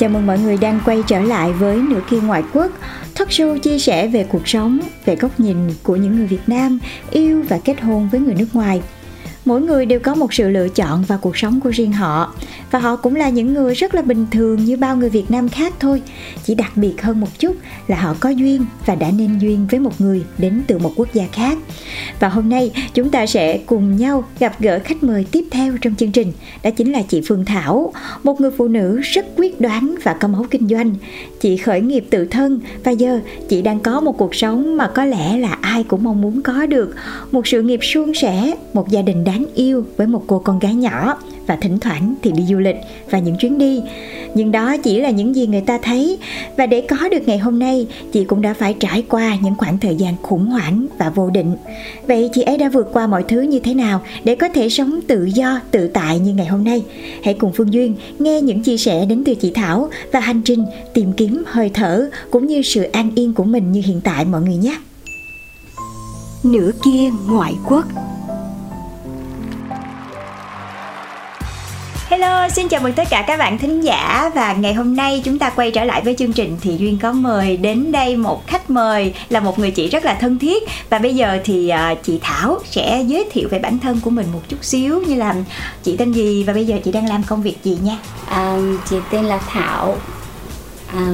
Chào mừng mọi người đang quay trở lại với Nửa kia ngoại quốc, talk show chia sẻ về cuộc sống, về góc nhìn của những người Việt Nam yêu và kết hôn với người nước ngoài. Mỗi người đều có một sự lựa chọn và cuộc sống của riêng họ và họ cũng là những người rất là bình thường như bao người Việt Nam khác thôi. Chỉ đặc biệt hơn một chút là họ có duyên và đã nên duyên với một người đến từ một quốc gia khác. Và hôm nay chúng ta sẽ cùng nhau gặp gỡ khách mời tiếp theo trong chương trình. Đó chính là chị Phương Thảo, một người phụ nữ rất quyết đoán và có máu kinh doanh. Chị khởi nghiệp tự thân và giờ chị đang có một cuộc sống mà có lẽ là ai cũng mong muốn có được. Một sự nghiệp suôn sẻ, một gia đình đáng yêu với một cô con gái nhỏ và thỉnh thoảng thì đi du lịch và những chuyến đi. Nhưng đó chỉ là những gì người ta thấy và để có được ngày hôm nay, chị cũng đã phải trải qua những khoảng thời gian khủng hoảng và vô định. Vậy chị ấy đã vượt qua mọi thứ như thế nào để có thể sống tự do, tự tại như ngày hôm nay? Hãy cùng Phương Duyên nghe những chia sẻ đến từ chị Thảo và hành trình tìm kiếm hơi thở cũng như sự an yên của mình như hiện tại mọi người nhé. nửa kia ngoại quốc Hello, xin chào mừng tất cả các bạn thính giả và ngày hôm nay chúng ta quay trở lại với chương trình thì Duyên có mời đến đây một khách mời là một người chị rất là thân thiết và bây giờ thì à, chị Thảo sẽ giới thiệu về bản thân của mình một chút xíu như là chị tên gì và bây giờ chị đang làm công việc gì nha. À, chị tên là Thảo à,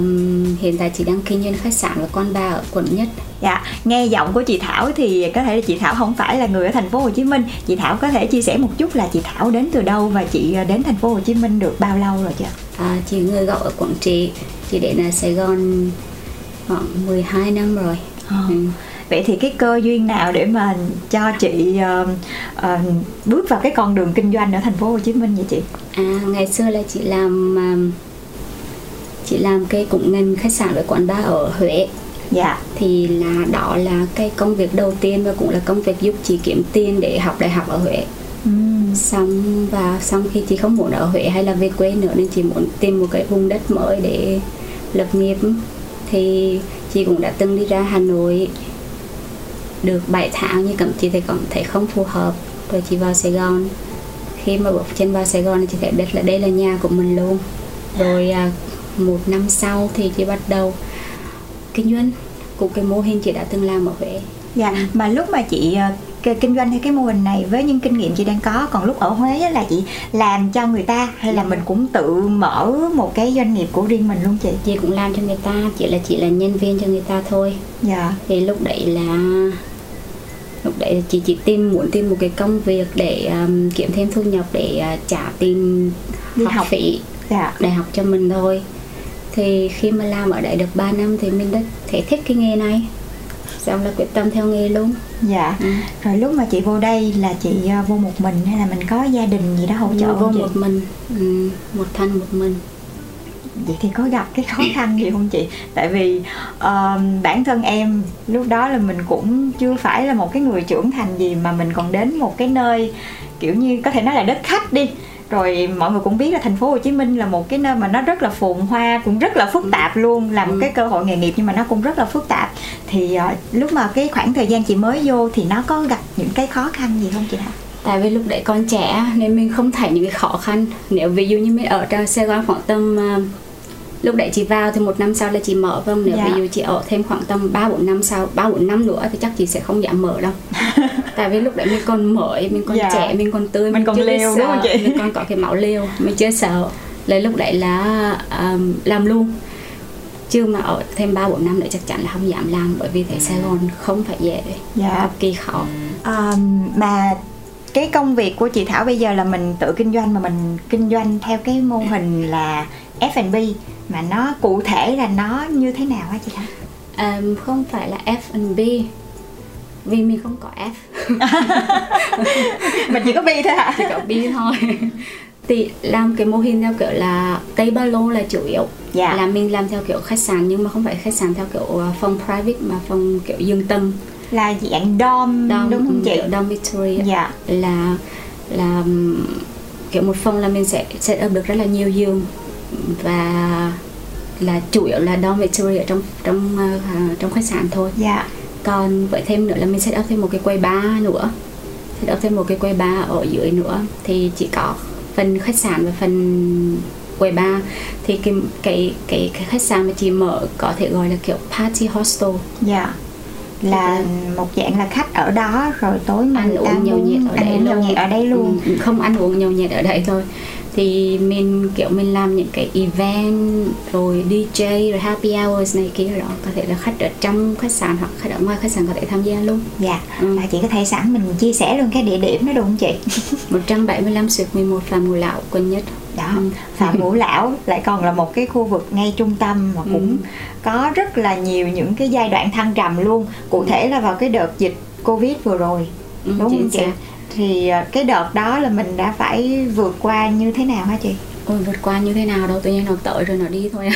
Hiện tại chị đang kinh doanh khách sạn và con ba ở quận nhất Dạ, nghe giọng của chị Thảo thì có thể là chị Thảo không phải là người ở thành phố Hồ Chí Minh. Chị Thảo có thể chia sẻ một chút là chị Thảo đến từ đâu và chị ờ, đến thành phố Hồ Chí Minh được bao lâu rồi chưa? à, Chị người gốc ở Quảng Trị Chị đến ở Sài Gòn khoảng 12 năm rồi Ờ. ừ. Vậy thì cái cơ duyên nào để mà cho chị uh, uh, bước vào cái con đường kinh doanh ở thành phố Hồ Chí Minh vậy chị? à, Ngày xưa là chị làm à, Chị làm cái cũng ngành khách sạn với quán bar ở Huế. Dạ. thì là đó là cái công việc đầu tiên và cũng là công việc giúp chị kiếm tiền để học đại học ở Huế. Ừm, xong và xong khi chị không muốn ở Huế hay là về quê nữa nên chị muốn tìm một cái vùng đất mới để lập nghiệp. Thì chị cũng đã từng đi ra Hà Nội được 7 tháng nhưng cảm chị thấy cảm thấy không phù hợp rồi chị vào Sài Gòn. Khi mà bước chân vào Sài Gòn thì chị thấy biết là đây là nhà của mình luôn. Rồi à, một năm sau thì chị bắt đầu kinh doanh cũng cái mô hình chị đã từng làm ở Huế Dạ, mà lúc mà chị ờ, kinh doanh theo cái mô hình này với những kinh nghiệm chị đang có còn lúc ở Huế là chị làm cho người ta hay là mình cũng tự mở một cái doanh nghiệp của riêng mình luôn chị? chị cũng làm cho người ta chỉ là chị là nhân viên cho người ta thôi Dạ. thì lúc đấy là lúc đấy chị chỉ tìm muốn tìm một cái công việc để um, kiếm thêm thu nhập để uh, trả tiền Đi học, học. phí Dạ. đại học cho mình thôi thì khi mà làm ở đây được 3 năm thì mình đã thấy thích cái nghề này xong là quyết tâm theo nghề luôn Dạ. ừ. Rồi lúc mà chị vô đây là chị ờ, vô một mình hay là mình có gia đình gì đó hỗ trợ vô không chị? một mình ừ, một thân một mình Vậy thì có gặp cái khó khăn gì không chị? Tại vì ờ, bản thân em lúc đó là mình cũng chưa phải là một cái người trưởng thành gì mà mình còn đến một cái nơi kiểu như có thể nói là đất khách đi rồi mọi người cũng biết là thành phố Hồ Chí Minh là một cái nơi mà nó rất là phồn hoa cũng rất là phức Ừ. tạp luôn là một cái cơ hội nghề nghiệp nhưng mà nó cũng rất là phức tạp thì uh, lúc mà cái khoảng thời gian chị mới vô thì nó có gặp những cái khó khăn gì không chị Hạnh? tại vì lúc đấy còn trẻ nên mình không thấy những cái khó khăn nếu ví dụ như mình ở trong Sài Gòn khoảng tầm ờ, lúc đấy chị vào thì một năm sau là chị mở vâng nếu Dạ. ví dụ chị ở thêm khoảng tầm ba bốn năm sau ba bốn năm nữa thì chắc chị sẽ không dám mở đâu tại vì lúc đấy mình còn mới mình còn Dạ. trẻ mình còn tươi Mình còn chưa sợ, đúng không chị? mình còn có cái máu liều mình chưa sợ lấy lúc đấy là um, làm luôn chứ mà ở thêm ba bốn năm nữa chắc chắn là không dám làm bởi vì thấy Sài Gòn không phải dễ Dạ. cực kỳ khó Um, mà cái công việc của chị Thảo bây giờ là mình tự kinh doanh mà mình kinh doanh theo cái mô hình là F&B mà nó cụ thể là nó như thế nào hả chị Thảo? Um, không phải là F&B vì mình không có F mình chỉ có B thôi hả? chỉ có B thôi thì làm cái mô hình theo kiểu là table luôn là chủ yếu Dạ. là mình làm theo kiểu khách sạn nhưng mà không phải khách sạn theo kiểu uh, phòng private mà phòng kiểu dương tầng Là dạng dom, Dom- đúng không chị? dormitory Dạ. là là kiểu một phòng là mình sẽ set up được rất là nhiều giường và là chủ yếu là dormitory ở trong trong uh, trong khách sạn thôi. Dạ. còn với thêm nữa là mình set up thêm một cái quầy bar nữa. Set up thêm một cái quầy bar ở dưới nữa. Thì chỉ có phần khách sạn và phần quầy bar. Thì cái cái cái, cái khách sạn mà chị mở có thể gọi là kiểu party hostel. Dạ. Là một dạng là khách ở đó rồi tối mà ăn uống nhậu muốn nhẹt ở nhậu luôn. nhẹt ở đây luôn. Ừ, không ăn uống nhậu nhẹt ở đây thôi thì mình kiểu mình làm những cái event rồi DJ rồi happy hours này kia đó có thể là khách ở trong khách sạn hoặc khách ở ngoài khách sạn có thể tham gia luôn Dạ. Ừ. Chị có thể sẵn mình chia sẻ luôn cái địa điểm đó đúng không chị? 175 suyệt 11 Phạm Ngũ Lão quận nhất đó Ừ. phạm ngũ lão lại còn là một cái khu vực ngay trung tâm mà cũng Ừ. có rất là nhiều những cái giai đoạn thăng trầm luôn cụ thể là vào cái đợt dịch covid vừa rồi Ừ, đúng không chị xác. Thì à, cái đợt đó là mình đã phải vượt qua như thế nào hả chị? Ôi vượt qua như thế nào đâu tự nhiên nó tới rồi nó đi thôi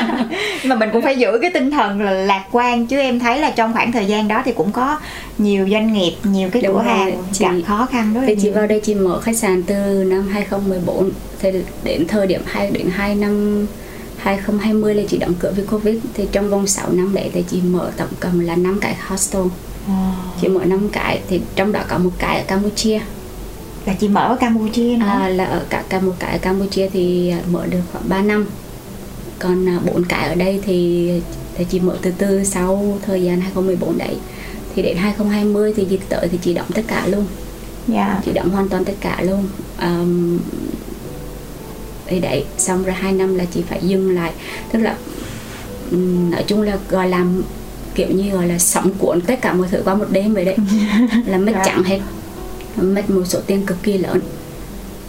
mà mình cũng phải giữ cái tinh thần là lạc quan chứ em thấy là trong khoảng thời gian đó thì cũng có nhiều doanh nghiệp nhiều cái Đúng cửa rồi, hàng chị- gặp khó khăn đó Thì chị nhiều. vào đây chị mở khách sạn từ năm 2014 Thì đến thời điểm hai đến 2 năm 2020 là chị đóng cửa vì Covid. Thì trong vòng 6 năm đấy thì chị mở tổng cộng là 5 cái hostel Ờ, Chị mở 5 cái thì trong đó có một cái ở Campuchia. Là chị mở ở campuchia nữa? À, Là ở cả, cả một cái ở Campuchia thì mở được khoảng 3 năm. Còn à, bốn cái ở đây thì, thì chị mở từ từ sau thời gian 2014 đấy. Thì đến 2020 thì dịch tới thì chị đóng tất cả luôn. Dạ. Chị đóng hoàn toàn tất cả luôn. Um, thì đấy xong rồi hai năm là chị phải dừng lại. Tức là ừm, nói chung là gọi là kiểu như gọi là sóng cuốn tất cả mọi thứ qua một đêm vậy đấy. Là mất Dạ. chẳng hết. Mất một số tiền cực kỳ lớn.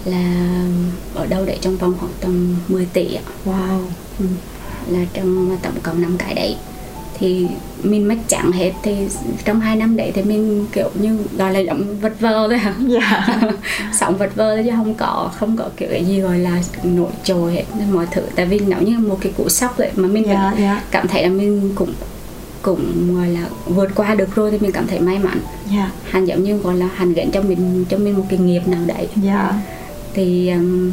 Là ở đâu đấy trong vòng khoảng tầm 10 tỷ ạ. Wow. Ừ, là trong tổng cộng năm cái đấy. Thì mình mất chẳng hết. Thì trong hai năm đấy thì mình kiểu như gọi là giống vật vờ thôi hả? Dạ. Sống vật vờ thôi chứ không có không có kiểu gì gọi là nổi trội hết. Nên mọi thứ. Tại vì nó như một cái cú sốc vậy mà mình dạ vẫn dạ. cảm thấy là mình cũng cũng gọi là vượt qua được rồi thì mình cảm thấy may mắn. Dạ. Hắn giống như gọi là hắn gánh cho mình cho mình một cái nghiệp nào đấy. Dạ. Thì um,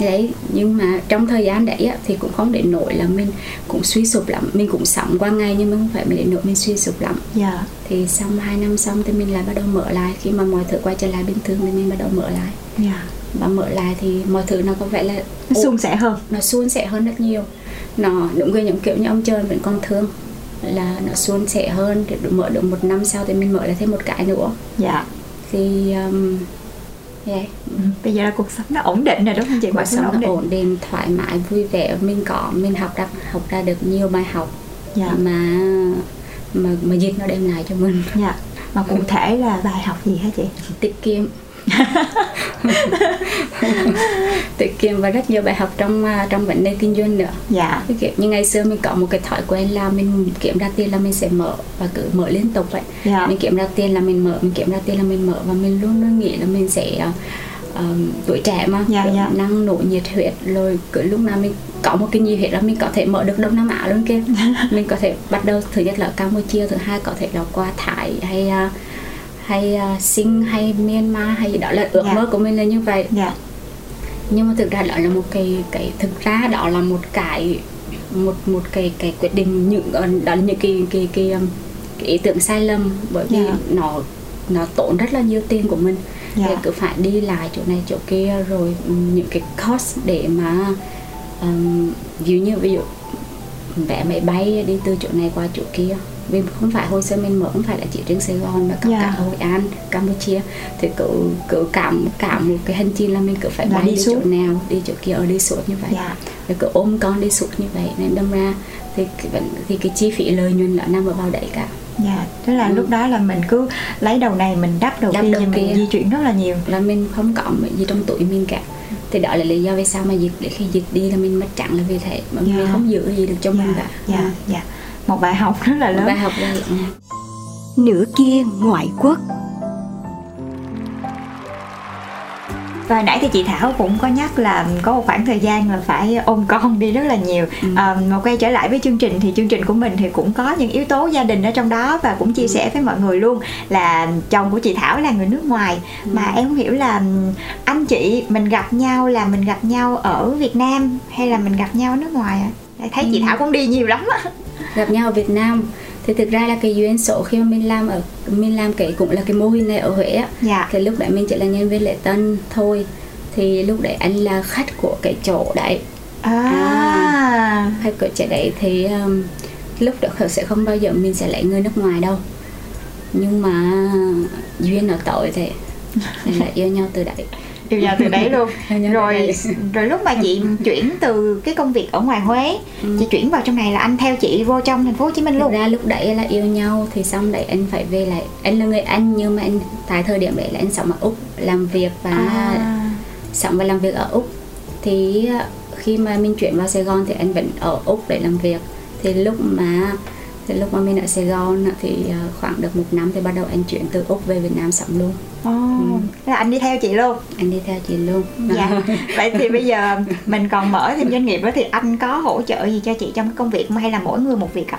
đấy nhưng mà trong thời gian đấy á, thì cũng không đến nỗi là mình cũng suy sụp lắm. Mình cũng sống qua ngày nhưng mà không phải mình đến nỗi mình suy sụp lắm. Dạ. Thì xong 2 năm xong thì mình lại bắt đầu mở lại. Khi mà mọi thứ quay trở lại bình thường thì mình bắt đầu mở lại. Dạ. Và mở lại thì mọi thứ nó có vẻ là nó suôn sẻ hơn. Nó suôn sẻ hơn rất nhiều. Nó đúng người những kiểu như ông trời vẫn còn thương là nó suôn sẻ hơn. Thì mở được một năm sau thì mình mở lại thêm một cái nữa. Dạ. Thì um, yeah. Ừ, bây giờ là cuộc sống nó ổn định rồi đúng không chị? Cuộc sống ổn nó định. ổn định thoải mái vui vẻ. Mình có mình học ra học ra được nhiều bài học dạ. mà mà mà dịch nó đem lại cho mình. Dạ. Mà cụ thể là bài học gì hả chị? Tiết kiệm tiết kiệm và rất nhiều bài học trong à, trong vấn đề kinh doanh nữa. Dạ. Cái kiểu như ngày xưa mình có một cái thói quen là mình kiếm ra tiền là mình sẽ mở và cứ mở liên tục vậy. Dạ. Mình kiếm ra tiền là mình mở mình kiếm ra tiền là mình mở và mình luôn luôn nghĩ là mình sẽ ờm, tuổi trẻ mà. Dạ, dạ. năng nổ nhiệt huyết rồi cứ lúc nào mình có một cái nhiệt huyết là mình có thể mở được đông nam á luôn kia. Mình có thể bắt đầu thứ nhất là campuchia thứ hai có thể là qua thái hay à, hay à, sinh hay myanmar hay gì đó là ước Dạ. mơ của mình là như vậy dạ nhưng mà thực ra đó là một cái cái thực ra đó là một cái một một cái cái quyết định những ờ, đó là những cái cái cái, um, cái ý tưởng sai lầm bởi vì Dạ. nó nó tốn rất là nhiều tiền của mình Dạ. để cứ phải đi lại chỗ này chỗ kia rồi những cái cost để mà um, ví dụ như ví dụ vé máy bay đi từ chỗ này qua chỗ kia vì không phải hồi xưa mình mở không phải là chỉ riêng Sài Gòn mà Dạ. cả Hội An, Campuchia thì cứ cứ cảm cảm một cái hành trình là mình cứ phải Là bay đi đi, chỗ nào đi chỗ kia ở đi suốt như vậy Dạ. rồi cứ ôm con đi suốt như vậy nên đâm ra thì cái, thì cái chi phí lợi nhuận nó nằm ở vào đấy cả Dạ, tức là lúc đó là mình cứ lấy đầu này mình đắp đầu Đắp kia thì mình kia. di chuyển rất là nhiều. là mình không có gì trong túi mình cả thì đó là lý do vì sao mà dịch để khi dịch đi là mình mất trắng là vì thế mà Dạ. mình không giữ gì được cho mình Dạ, cả dạ, dạ. Một bài học rất là Ừ. lớn. bài học là ừ. nửa kia ngoại quốc Và nãy thì chị Thảo cũng có nhắc là có một khoảng thời gian là phải ôm con đi rất là nhiều. Ừ. À, mà quay trở lại với chương trình thì chương trình của mình thì cũng có những yếu tố gia đình ở trong đó và cũng chia sẻ với mọi người luôn là chồng của chị Thảo là người nước ngoài mà em không hiểu là anh chị mình gặp nhau là mình gặp nhau ở Việt Nam hay là mình gặp nhau ở nước ngoài ạ? À? Thấy chị Ừ. Thảo cũng đi nhiều lắm á. Gặp nhau ở Việt Nam. Thì thực ra là cái duyên số khi mà mình làm ở mình làm cái cũng là cái mô hình này ở Huế á. Dạ. thì lúc đấy mình chỉ là nhân viên lễ tân thôi. Thì lúc đấy anh là khách của cái chỗ đấy. À. khách của chỗ đấy thì um, lúc đó sẽ không bao giờ mình sẽ lấy người nước ngoài đâu. Nhưng mà duyên nó tội thế. Nên là yêu nhau từ đấy Yêu nhau từ đấy luôn. Rồi rồi lúc mà chị chuyển từ cái công việc ở ngoài Huế, chị chuyển vào trong này là anh theo chị vô trong thành phố Hồ Chí Minh luôn. ra lúc đấy là yêu nhau thì xong đấy anh phải về lại anh là người Anh nhưng mà anh tại thời điểm đấy là anh sống ở Úc làm việc và À. sống và làm việc ở Úc thì ờ, khi mà mình chuyển vào Sài Gòn thì anh vẫn ở Úc để làm việc thì lúc mà thì lúc mà mình ở Sài Gòn thì ờ, khoảng được một năm thì bắt đầu anh chuyển từ Úc về Việt Nam sống luôn Ồ, thế là anh đi theo chị luôn. anh đi theo chị luôn Dạ. Vậy thì bây giờ mình còn mở thêm doanh nghiệp đó thì anh có hỗ trợ gì cho chị trong cái công việc không hay là mỗi người một việc ạ?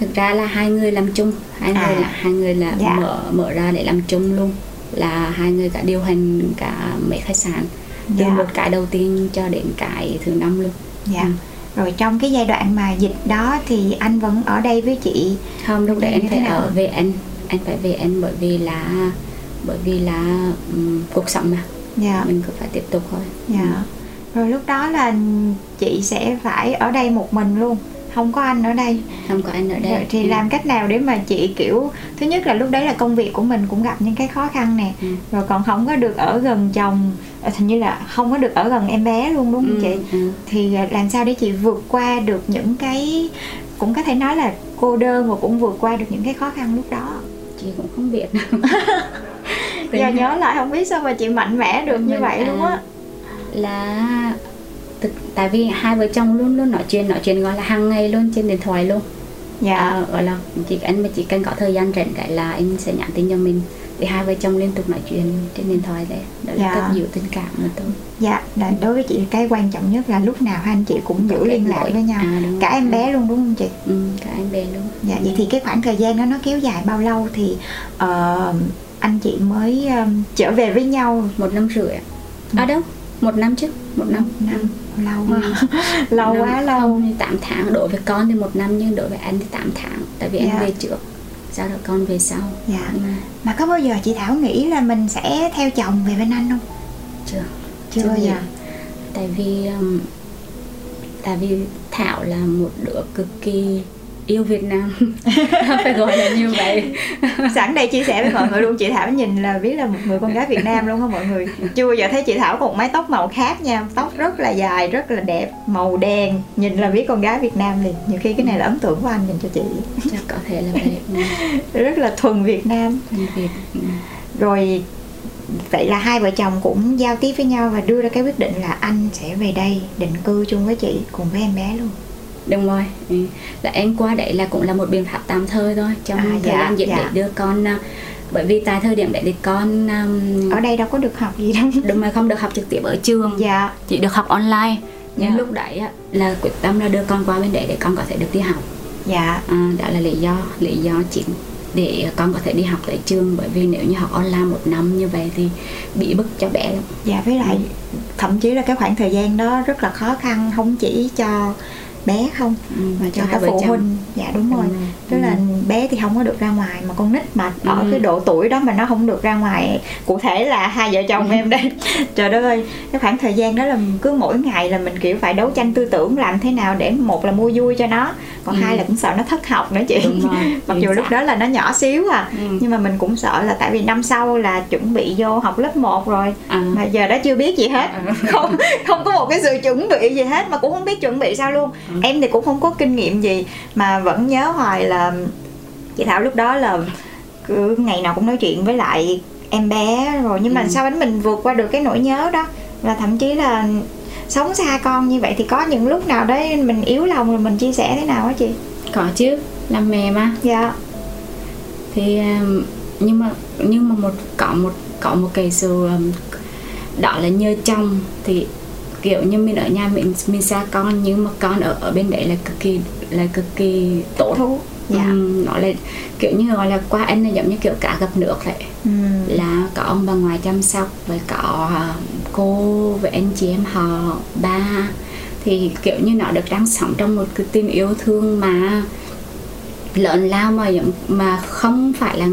thực ra là hai người làm chung hai À. người là hai người là Dạ. mở mở ra để làm chung luôn là hai người cả điều hành cả mấy khách sạn từ Dạ. một cái đầu tiên cho đến cái thứ năm luôn Dạ. Ừ. Rồi trong cái giai đoạn mà dịch đó thì anh vẫn ở đây với chị. không lúc đấy anh phải nào? ở về anh anh phải về anh bởi vì là bởi vì là um, cuộc sống mà Dạ. mình cứ phải tiếp tục thôi Dạ. Rồi lúc đó là chị sẽ phải ở đây một mình luôn, không có anh ở đây. không có anh ở đây Rồi thì Ừ. làm cách nào để mà chị kiểu thứ nhất là lúc đấy là công việc của mình cũng gặp những cái khó khăn nè Ừ. rồi còn không có được ở gần chồng ờ, hình như là không có được ở gần em bé luôn đúng không Ừ, chị ừ. thì à, làm sao để chị vượt qua được những cái cũng có thể nói là cô đơn và cũng vượt qua được những cái khó khăn lúc đó chị cũng không biết giờ nhớ lại không biết sao mà chị mạnh mẽ được như vậy luôn á à, là thực, tại vì hai vợ chồng luôn luôn nói chuyện nói chuyện gọi là hàng ngày luôn trên điện thoại luôn. Dạ. À, gọi là chỉ anh mà chỉ cần có thời gian rảnh cái là anh sẽ nhắn tin cho mình. Thì hai vợ chồng liên tục nói chuyện trên điện thoại đấy đó là Dạ. cách giữ tình cảm của tôi dạ là đối với chị cái quan trọng nhất là lúc nào hai anh chị cũng giữ liên lạc với nhau. À, cả rồi. em bé luôn đúng không chị? Ừ, cả anh bé luôn. Dạ, vậy thì cái khoảng thời gian đó nó kéo dài bao lâu thì ờ, anh chị mới um, trở về với nhau? Một năm rưỡi ạ. à đâu một năm chứ một năm. Năm lâu Ừ. quá. Lâu Năm- quá lâu. không thì 8 tháng đối với con thì một năm nhưng đối với anh thì 8 tháng. Tại vì Dạ. anh về trước sau đó con về sau. Dạ. Ừ, mà có bao giờ chị Thảo nghĩ là mình sẽ theo chồng về bên anh không? Chưa chưa bao nghĩ. giờ. Tại vì um, tại vì Thảo là một đứa cực kỳ yêu Việt Nam. Phải gọi là như vậy. Sẵn đây chia sẻ với mọi người luôn. Chị Thảo nhìn là biết là một người con gái Việt Nam luôn á mọi người? Chưa bao giờ thấy chị Thảo có một mái tóc màu khác nha. Tóc rất là dài rất là đẹp màu đen. Nhìn là biết con gái Việt Nam liền. Nhiều khi cái này là ấn tượng của anh dành cho chị. Chắc có thể là vậy. Rất là thuần Việt Nam. Việt. Rồi vậy là hai vợ chồng cũng giao tiếp với nhau và đưa ra cái quyết định là anh sẽ về đây định cư chung với chị cùng với em bé luôn đúng rồi. Ừ. là anh qua đấy là cũng là một biện pháp tạm thời thôi trong À, thời dạ, gian dịch dạ. để đưa con à, bởi vì tại thời điểm đấy thì con um, ở đây đâu có được học gì đâu. Đúng mà không được học trực tiếp ở trường. Dạ. Chỉ được học online. Nhưng Dạ. lúc đấy là quyết tâm là đưa con qua bên đấy để con có thể được đi học. Dạ. À, đó là lý do lý do chính để con có thể đi học tại trường. Bởi vì nếu như học online một năm như vậy thì bị bức cho bé lắm. Dạ với lại thậm chí là cái khoảng thời gian đó rất là khó khăn không chỉ cho bé không Ừ, mà cho cả phụ huynh dạ đúng rồi Đúng rồi. tức là Ừ. bé thì không có được ra ngoài mà con nít mà ở Ừ. cái độ tuổi đó mà nó không được ra ngoài cụ thể là hai vợ chồng em đây trời đất ơi cái khoảng thời gian đó là cứ mỗi ngày là mình kiểu phải đấu tranh tư tưởng làm thế nào để một là mua vui cho nó còn Ừ. hai là cũng sợ nó thất học nữa chị mặc dù lúc đó là nó nhỏ xíu à Ừ. nhưng mà mình cũng sợ là tại vì năm sau là chuẩn bị vô học lớp 1 rồi À. mà giờ đó chưa biết gì hết không không có một cái sự chuẩn bị gì hết mà cũng không biết chuẩn bị sao luôn Ừ. em thì cũng không có kinh nghiệm gì mà vẫn nhớ hoài là chị thảo lúc đó là cứ ngày nào cũng nói chuyện với lại em bé rồi. Nhưng mà Ừ. sao bánh mình vượt qua được cái nỗi nhớ đó? Và thậm chí là sống xa con như vậy thì có những lúc nào đấy mình yếu lòng rồi mình chia sẻ thế nào á chị? Có chứ làm mẹ mà. Dạ. Thì um, nhưng mà nhưng mà một có một có một cái sự um, đó là nhờ chồng. Thì kiểu như mình ở nhà mình mình xa con nhưng mà con ở ở bên đấy là cực kỳ là cực kỳ tốt. Thú dạ. Ừm, nó là kiểu như gọi là qua anh là giống như kiểu cả gặp nước vậy. Ừ. là có ông bà ngoại chăm sóc với có à, cô với anh chị em họ ba. Thì kiểu như nó được đang sống trong một cái tình yêu thương mà lớn lao mà mà không phải là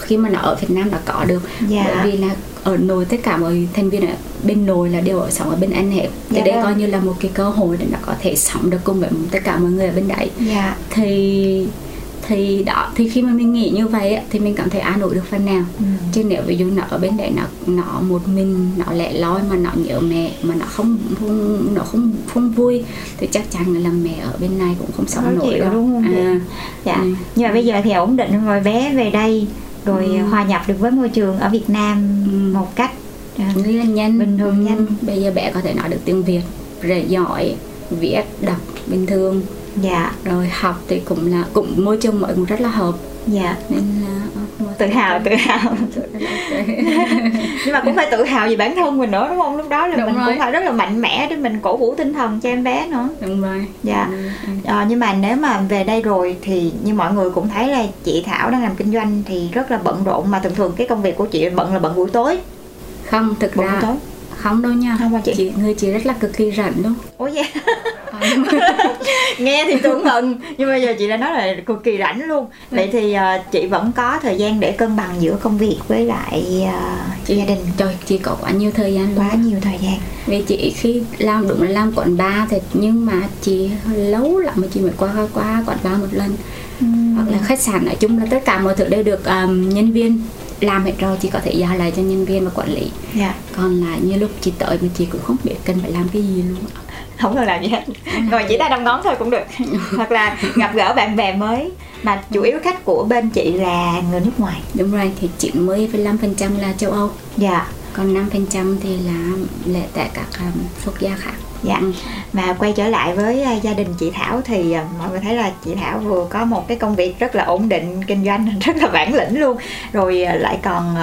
khi mà nó ở Việt Nam đã có được. Dạ. bởi vì là ở nội tất cả mọi thành viên ở bên nội là đều ở sống ở bên anh hết thì Dạ đây vâng. coi như là một cái cơ hội để nó có thể sống được cùng với tất cả mọi người ở bên đấy. Dạ. Thì thì đó thì khi mà mình nghĩ như vậy thì mình cảm thấy an ủi được phần nào. Ừ. chứ nếu ví dụ nó ở bên đấy nó nó một mình nó lẻ loi mà nó nhớ mẹ mà nó không không nó không không vui thì chắc chắn là mẹ ở bên này cũng không sống nổi đâu. đúng không? À, dạ. Ừ. nhưng mà bây giờ thì ổn định rồi bé về đây rồi Ừ. hòa nhập được với môi trường ở Việt Nam Ừ. một cách là nhanh Bình thường Ừ, nhanh. bây giờ bé có thể nói được tiếng việt rất giỏi viết đọc bình thường dạ rồi học thì cũng là cũng môi trường mới cũng rất là hợp dạ. Nên ờ, tự hào tự hào. Nhưng mà cũng phải tự hào về bản thân mình nữa đúng không? Lúc đó là Đúng mình rồi. cũng phải rất là mạnh mẽ để mình cổ vũ tinh thần cho em bé nữa. Đúng rồi. Dạ. Ừ, ừ. Ờ, nhưng mà nếu mà về đây rồi thì như mọi người cũng thấy là chị Thảo đang làm kinh doanh thì rất là bận rộn mà thường thường cái công việc của chị bận là bận buổi tối. Không thực bận buổi ra tối. không đâu nha. Không hả chị? người chị rất là cực kỳ rảnh luôn. Ủa vậy nghe thì tưởng bận nhưng bây giờ chị đã nói là cực kỳ rảnh luôn. Vậy thì ờ, chị vẫn có thời gian để cân bằng giữa công việc với lại ờ, gia đình? trời chị có quá nhiều thời gian quá nhiều thời gian. Vì chị khi làm đúng là làm quán bar thì nhưng mà chị lâu lắm mà chị mới qua qua quán bar một lần. Hoặc là khách sạn nói chung là tất cả mọi thứ đều được um, nhân viên làm hết rồi chị có thể giao lại cho nhân viên và quản lý. Dạ. Còn lại như lúc chị tới mà chị cũng không biết cần phải làm cái gì luôn không cần làm gì hết. Ngồi chỉ tay đong ngón thôi cũng được. Hoặc là gặp gỡ bạn bè mới mà chủ yếu khách của bên chị là người nước ngoài. Đúng rồi thì 90,5% là châu Âu. Dạ. Còn 5% thì là lệ tại các um, quốc gia khác. Dạ. Ừ. mà quay trở lại với à, gia đình chị Thảo thì à, mọi người thấy là chị Thảo vừa có một cái công việc rất là ổn định kinh doanh rất là bản lĩnh luôn. Rồi à, lại còn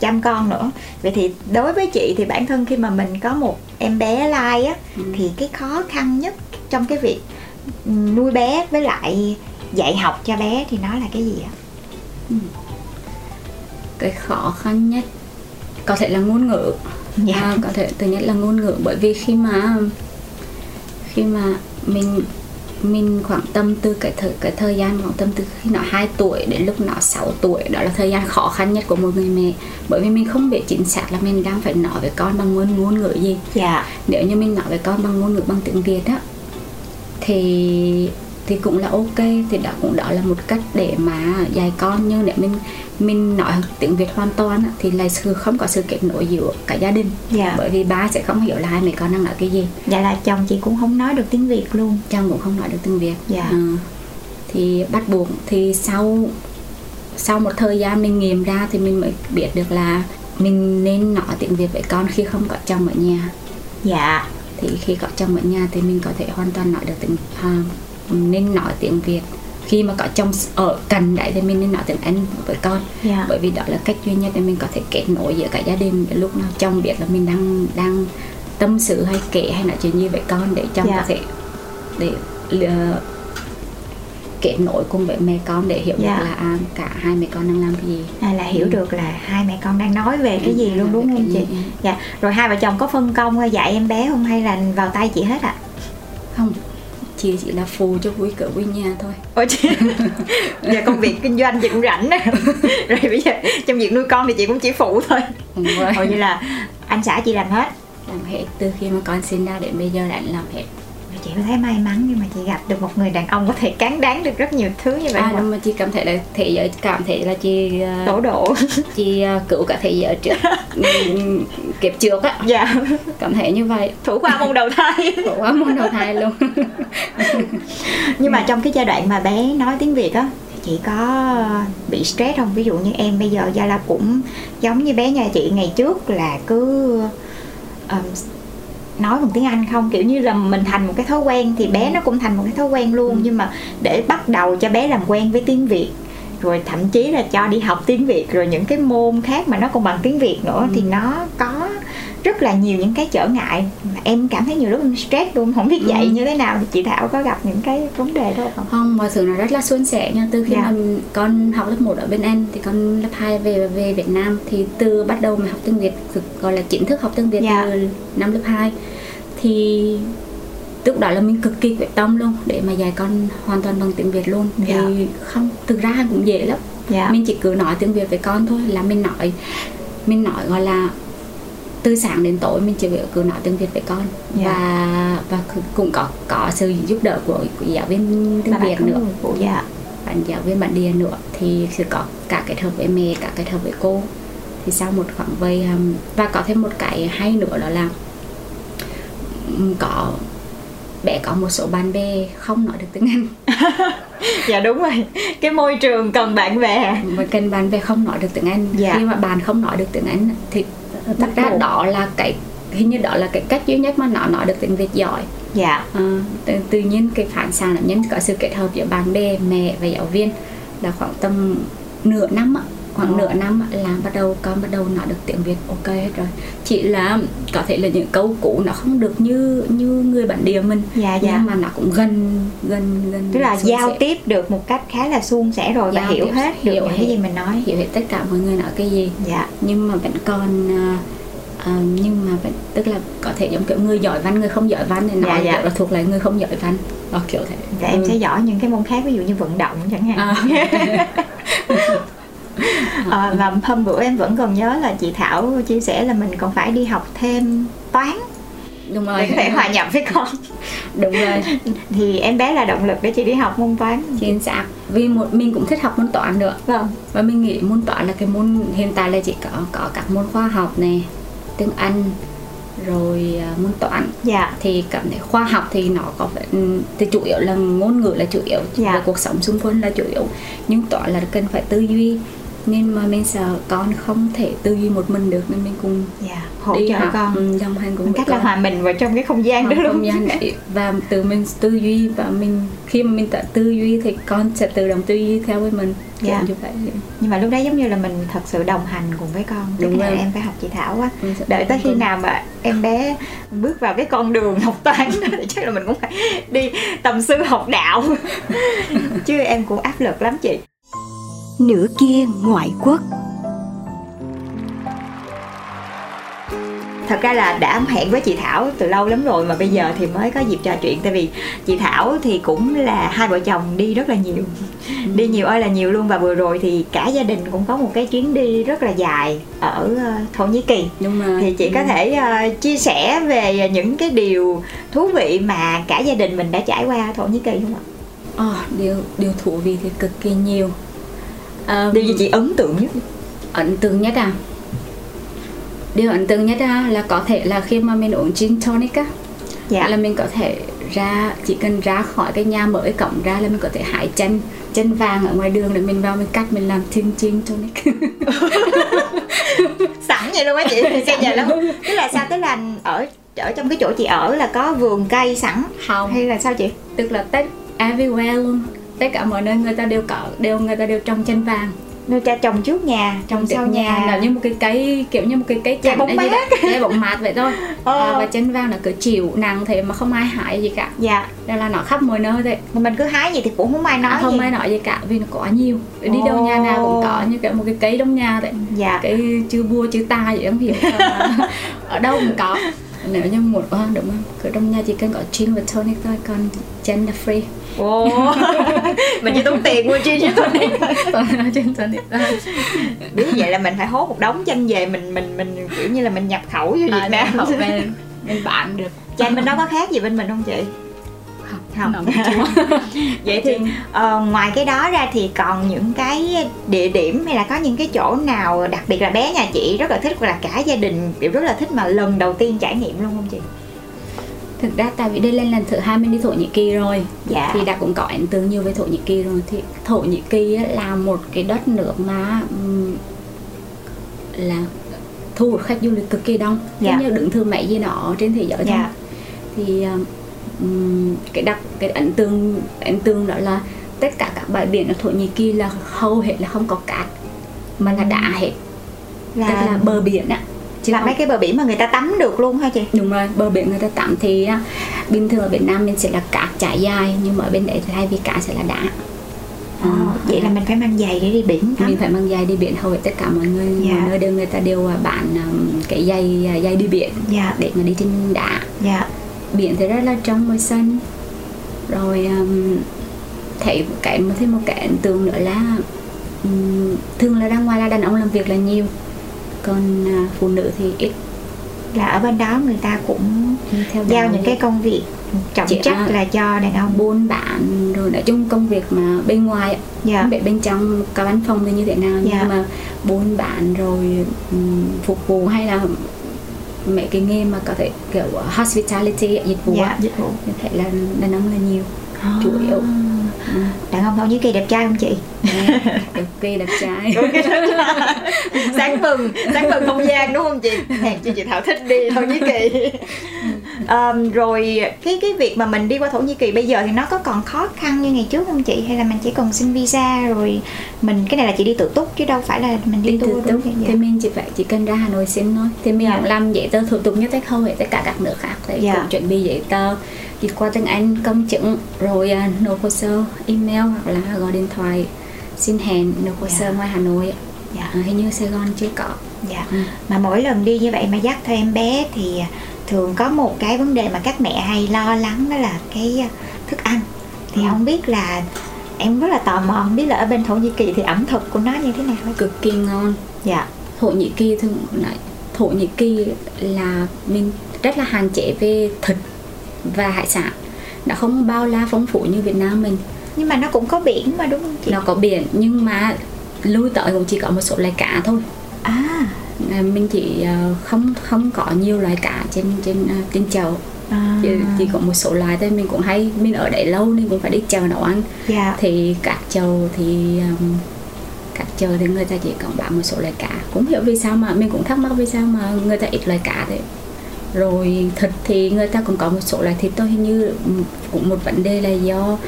chăm con nữa vậy thì đối với chị thì bản thân khi mà mình có một em bé lai á Ừ. thì cái khó khăn nhất trong cái việc ừ, nuôi bé với lại dạy học cho bé thì nó là cái gì ạ cái khó khăn nhất có thể là ngôn ngữ Dạ. à, có thể thứ nhất là ngôn ngữ bởi vì khi mà khi mà mình mình khoảng tâm từ cái thời cái thời gian khoảng tâm từ khi nó 2 tuổi đến lúc nó 6 tuổi đó là thời gian khó khăn nhất của một người mẹ. Bởi vì mình không biết chính xác là mình đang phải nói với con bằng ngôn ngôn ngữ gì. Dạ. Nếu như mình nói với con bằng ngôn ngữ bằng tiếng Việt á thì thì cũng là ok thì đó cũng đó là một cách để mà dạy con. Nhưng nếu mình mình nói tiếng Việt hoàn toàn thì là sự không có sự kết nối giữa cả gia đình. Dạ. bởi vì ba sẽ không hiểu là hai mẹ con đang nói cái gì. Dạ là chồng chị cũng không nói được tiếng việt luôn. Chồng cũng không nói được tiếng Việt. Dạ. Ờ, thì bắt buộc thì sau sau một thời gian mình nghiệm ra thì mình mới biết được là mình nên nói tiếng Việt với con khi không có chồng ở nhà. Dạ. Thì khi có chồng ở nhà thì mình có thể hoàn toàn nói được tiếng à, nên nói tiếng Việt khi mà có chồng ở gần đấy thì mình nên nói tiếng Anh với con Dạ. bởi vì đó là cách duy nhất để mình có thể kết nối giữa cả gia đình Để lúc nào chồng biết là mình đang đang tâm sự hay kể hay nói chuyện gì với con để chồng Dạ. có thể để ờ, kết nối cùng với mẹ con để hiểu Dạ. được là à, cả hai mẹ con đang làm cái gì hay là hiểu được là hai mẹ con đang nói về cái gì Ừ, luôn đúng không chị ừ. dạ rồi hai vợ chồng có phân công dạy em bé không hay là vào tay chị hết ạ không chị chỉ là phù cho vui cửa vui nhà thôi. Ủa chị giờ công việc kinh doanh chị cũng rảnh đó. rồi bây giờ trong việc nuôi con thì chị cũng chỉ phụ thôi. Hầu như là anh xã chị làm hết. Làm hết từ khi mà con sinh ra đến bây giờ đã làm hết chị có thấy may mắn nhưng mà chị gặp được một người đàn ông có thể cán đáng được rất nhiều thứ như vậy à không? mà chị cảm thấy là thế giới cảm thấy là chị ờ, đổ độ. chị ờ, cứu cả thế giới trước. Kiếp trước á. Dạ. Cảm thấy như vậy. Thủ khoa môn đầu thai. Khổ quá muốn đầu thai luôn. Nhưng mà trong cái giai đoạn mà bé nói tiếng việt á thì chị có bị stress không? Ví dụ như em bây giờ gia la cũng giống như bé nhà chị ngày trước là cứ um, nói bằng tiếng anh không? Kiểu như là mình thành một cái thói quen thì bé nó cũng thành một cái thói quen luôn. Nhưng mà để bắt đầu cho bé làm quen với tiếng việt rồi thậm chí là cho đi học tiếng việt rồi những cái môn khác mà nó còn bằng tiếng việt nữa thì nó có rất là nhiều những cái trở ngại mà em cảm thấy nhiều lúc em stress luôn không biết dạy Ừ. như thế nào thì chị thảo có gặp những cái vấn đề đó không không mọi thứ nó rất là suôn sẻ nha từ khi Dạ. mà con học lớp 1 ở bên Anh thì con lớp 2 về về Việt Nam thì từ bắt đầu mà học tiếng Việt thực gọi là chính thức học tiếng Việt Dạ. từ năm lớp 2 thì lúc đó là mình cực kỳ quyết tâm luôn để mà dạy con hoàn toàn bằng tiếng Việt luôn Dạ. thì không thực ra cũng dễ lắm dạ mình chỉ cứ nói tiếng Việt với con thôi là mình nói mình nói gọi là từ sáng đến tối mình chỉ việc cứ nói tiếng Việt với con. Dạ. và và cũng có có sự giúp đỡ của, của giáo viên tiếng Và Việt nữa. phụ dạ. Bạn giáo viên bản địa nữa. Thì sẽ có cả kết hợp với mẹ cả kết hợp với cô. Thì sau một khoảng vây um, và có thêm một cái hay nữa đó là um, có bé có một số bạn bè không nói được tiếng Anh. Dạ đúng rồi. Cái môi trường cần bạn bè. Mà cần bạn bè không nói được tiếng Anh. Dạ. khi mà bạn không nói được tiếng Anh thì thật ra đó là cái hình như đó là cái cách duy nhất mà nó nói được tiếng Việt giỏi. Dạ. À, tự, tự nhiên cái phản xạ là nhân có sự kết hợp giữa bạn bè mẹ và giáo viên là khoảng tầm nửa năm á khoảng Ồ. nửa năm là bắt đầu con bắt đầu nói được tiếng Việt ok hết rồi chỉ là có thể là những câu cũ nó không được như như người bản địa mình dạ dạ nhưng mà nó cũng gần gần gần tức là giao sẻ. tiếp được một cách khá là suôn sẻ rồi và hiểu hết được hiểu những hết. cái gì mình nói hiểu hết tất cả mọi người nói cái gì dạ nhưng mà vẫn còn à, à, nhưng mà vẫn tức là có thể giống kiểu người giỏi văn người không giỏi văn thì Dạ, nói dạ. kiểu là thuộc lại người không giỏi văn đó kiểu thế dạ em Ừ. sẽ giỏi những cái môn khác ví dụ như vận động chẳng hạn À. Ờ, và hôm bữa em vẫn còn nhớ là chị Thảo chia sẻ là mình còn phải đi học thêm toán. Đúng rồi. để có thể hòa nhập với con. Đúng rồi. Thì em bé là động lực để chị đi học môn toán. Chính xác vì một mình cũng thích học môn toán nữa. Vâng. Và mình nghĩ môn toán là cái môn hiện tại là chỉ có có các môn khoa học này tiếng Anh rồi à, môn toán. Dạ. Thì cảm thấy khoa học thì nó có vẻ ừ, thì chủ yếu là ngôn ngữ là chủ yếu. Dạ. và cuộc sống xung quanh là chủ yếu. Nhưng toán là cần phải tư duy nên mà mình sợ con không thể tư duy một mình được nên mình cùng dạ hỗ đi trợ học, con. ừ, đồng hành cùng cách là con hòa mình vào trong cái không gian đó luôn không gian đấy. Và từ mình tư duy và mình khi mà mình tự tư duy thì con sẽ tự động tư duy theo với mình. Dạ. như vậy. Nhưng mà lúc đấy giống như là mình thật sự đồng hành cùng với con. Đúng là rồi. em phải học chị Thảo quá. Sẽ đợi tới khi nào mà em bé bước vào cái con đường học toán đó thì chắc là mình cũng phải đi tầm sư học đạo. Chứ em cũng áp lực lắm chị nửa kia ngoại quốc. Thật ra là đã hẹn với chị Thảo từ lâu lắm rồi mà bây giờ thì mới có dịp trò chuyện tại vì chị Thảo thì cũng là hai vợ chồng đi rất là nhiều đi nhiều ơi là nhiều luôn. Và vừa rồi thì cả gia đình cũng có một cái chuyến đi rất là dài ở ờ, Thổ Nhĩ Kỳ. Nhưng mà thì chị có thể ờ, chia sẻ về những cái điều thú vị mà cả gia đình mình đã trải qua ở Thổ Nhĩ Kỳ không ạ? Ờ, điều điều thú vị thì cực kỳ nhiều Ờm, Điều gì chị ấn tượng nhất? ấn tượng nhất à? Điều ấn tượng nhất à, là có thể là khi mà mình uống gin tonic á Dạ. là mình có thể ra chỉ cần ra khỏi cái nhà mở cổng ra là mình có thể hái chân chân vàng ở ngoài đường để mình vào mình cắt mình làm gin gin tonic. Sẵn vậy luôn á chị bây giờ lắm tức là sao? Tức là ở ở trong cái chỗ chị ở là có vườn cây sẵn không. hay là sao chị? Tức là tất everywhere luôn tất cả mọi nơi người ta đều có đều người ta đều trồng chân vàng. Nuôi cha trồng trước nhà trồng sau nhà là như một cái cây kiểu như một cái cây chắn bóng mát. vậy. Dạ, bóng mát vậy thôi. Ờ. à, và chân vàng là cứ chịu nặng thế mà không ai hại gì cả. Dạ. Đây là nó khắp mọi nơi thế mà mình cứ hái gì thì cũng không ai nói à, không gì. ai nói gì cả vì nó quá nhiều. Đi đâu nhà nào cũng có như kiểu một cái cây trong nhà vậy. Dạ. Cái chữ bua chữ ta vậy không hiểu. Mà ở đâu cũng có nếu như một à, đúng không? Cứ trong nhà chỉ cần có gin và tonic thôi còn chân là free. Ồ, mình chỉ tốn tiền mua cho tôi còn gin tonic Biết vậy là mình phải hốt một đống chanh về mình mình mình kiểu như là mình nhập khẩu vô Việt à, Nam. bên bên bạn được. Chanh bên đó có khác gì bên mình không chị? Không. Vậy thì ờ, ngoài cái đó ra thì còn những cái địa điểm hay là có những cái chỗ nào đặc biệt là bé nhà chị rất là thích hoặc là cả gia đình đều rất là thích mà lần đầu tiên trải nghiệm luôn không chị? thực ra tại vì đây lên lần thứ hai mình đi thổ nhĩ kỳ rồi Dạ. thì đã cũng có ấn tượng nhiều với thổ nhĩ kỳ rồi thì thổ nhĩ kỳ là một cái đất nước mà là thu hút khách du lịch cực kỳ đông Dạ. như đứng thứ mấy gì đó trên thế giới thôi Dạ. thì cái đặc cái ấn tượng ấn tượng đó là tất cả các bãi biển ở thổ nhĩ kỳ là hầu hết là không có cát mà là đá hết tức là bờ biển á chứ là không- mấy cái bờ biển mà người ta tắm được luôn hả chị? đúng rồi bờ biển người ta tắm thì bình thường ở Việt Nam mình sẽ là cát trải dài nhưng mà ở bên đấy thì thay vì cát sẽ là đá Ồ, vậy là mình phải mang giày để đi biển tắm. mình phải mang giày đi biển hầu hết tất cả mọi người Dạ. mọi nơi đều người ta đều à, bán um, cái giày à, giày đi biển Dạ. để mà đi trên đá Dạ. Biển thì rất là trong và xanh rồi um, thấy cái một thêm một cái ấn tượng nữa là um, thường là ra ngoài là đàn ông làm việc là nhiều còn à, phụ nữ thì ít Là ở bên đó người ta cũng theo giao những cái công việc trọng Chị trách à, là cho đàn ông. buôn bán rồi nói chung công việc mà bên ngoài ạ. Dạ. không biết bên trong cả văn phòng thì như thế nào Dạ. nhưng mà buôn bán rồi ừm, phục vụ hay là mấy cái nghề mà có thể kiểu hospitality dịch vụ Dạ, dịch vụ. thì thấy là đàn ông là nhiều chủ yếu. Ừ. Đàn ông Thổ Nhĩ Kỳ đẹp trai không chị? cực kỳ đẹp trai. Sáng mừng sáng mừng không gian đúng không chị? Hèn chi chị thảo thích đi thổ nhĩ kỳ Ờm, rồi cái cái việc mà mình đi qua thổ nhĩ kỳ bây giờ thì nó có còn khó khăn như ngày trước không chị hay là mình chỉ cần xin visa rồi mình cái này là chị đi tự túc chứ đâu phải là mình đi đi tour đúng túc không? thì mình chỉ phải chỉ cần ra Hà Nội xin thôi thì mình Dạ. cũng làm giấy tờ thủ tục như tất hầu hết tất cả các nước khác thì Dạ. cũng chuẩn bị giấy tờ dịch qua tiếng Anh công chứng rồi à, nộp hồ sơ email hoặc là gọi điện thoại xin hẹn nộp hồ sơ Dạ. ngoài Hà Nội Dạ. à, hình như Sài Gòn chưa có Dạ. Ừ. Mà mỗi lần đi như vậy mà dắt theo em bé thì thường có một cái vấn đề mà các mẹ hay lo lắng đó là cái thức ăn. Thì Ừ. không biết là em rất là tò mò không biết là ở bên Thổ Nhĩ Kỳ thì ẩm thực của nó như thế nào cực kỳ ngon Dạ. Thổ Nhĩ Kỳ thường nói Thổ Nhĩ Kỳ là mình rất là hạn chế về thịt và hải sản nó không bao la phong phú như Việt Nam mình Nhưng mà nó cũng có biển mà đúng không chị? nó có biển nhưng mà lui tới cũng chỉ có một số loài cá thôi À. À, mình chỉ ờ, không không có nhiều loài cá trên trên ờ, trên chợ à. chỉ, chỉ có một số loài thôi mình cũng hay mình ở đấy lâu nên cũng phải đi chợ nấu ăn Dạ. thì các chợ thì um, các chợ thì người ta chỉ còn bán một số loài cá cũng hiểu vì sao mà mình cũng thắc mắc vì sao mà người ta ít loài cá thế rồi thịt thì người ta cũng có một số loài thịt thôi hình như cũng một vấn đề là do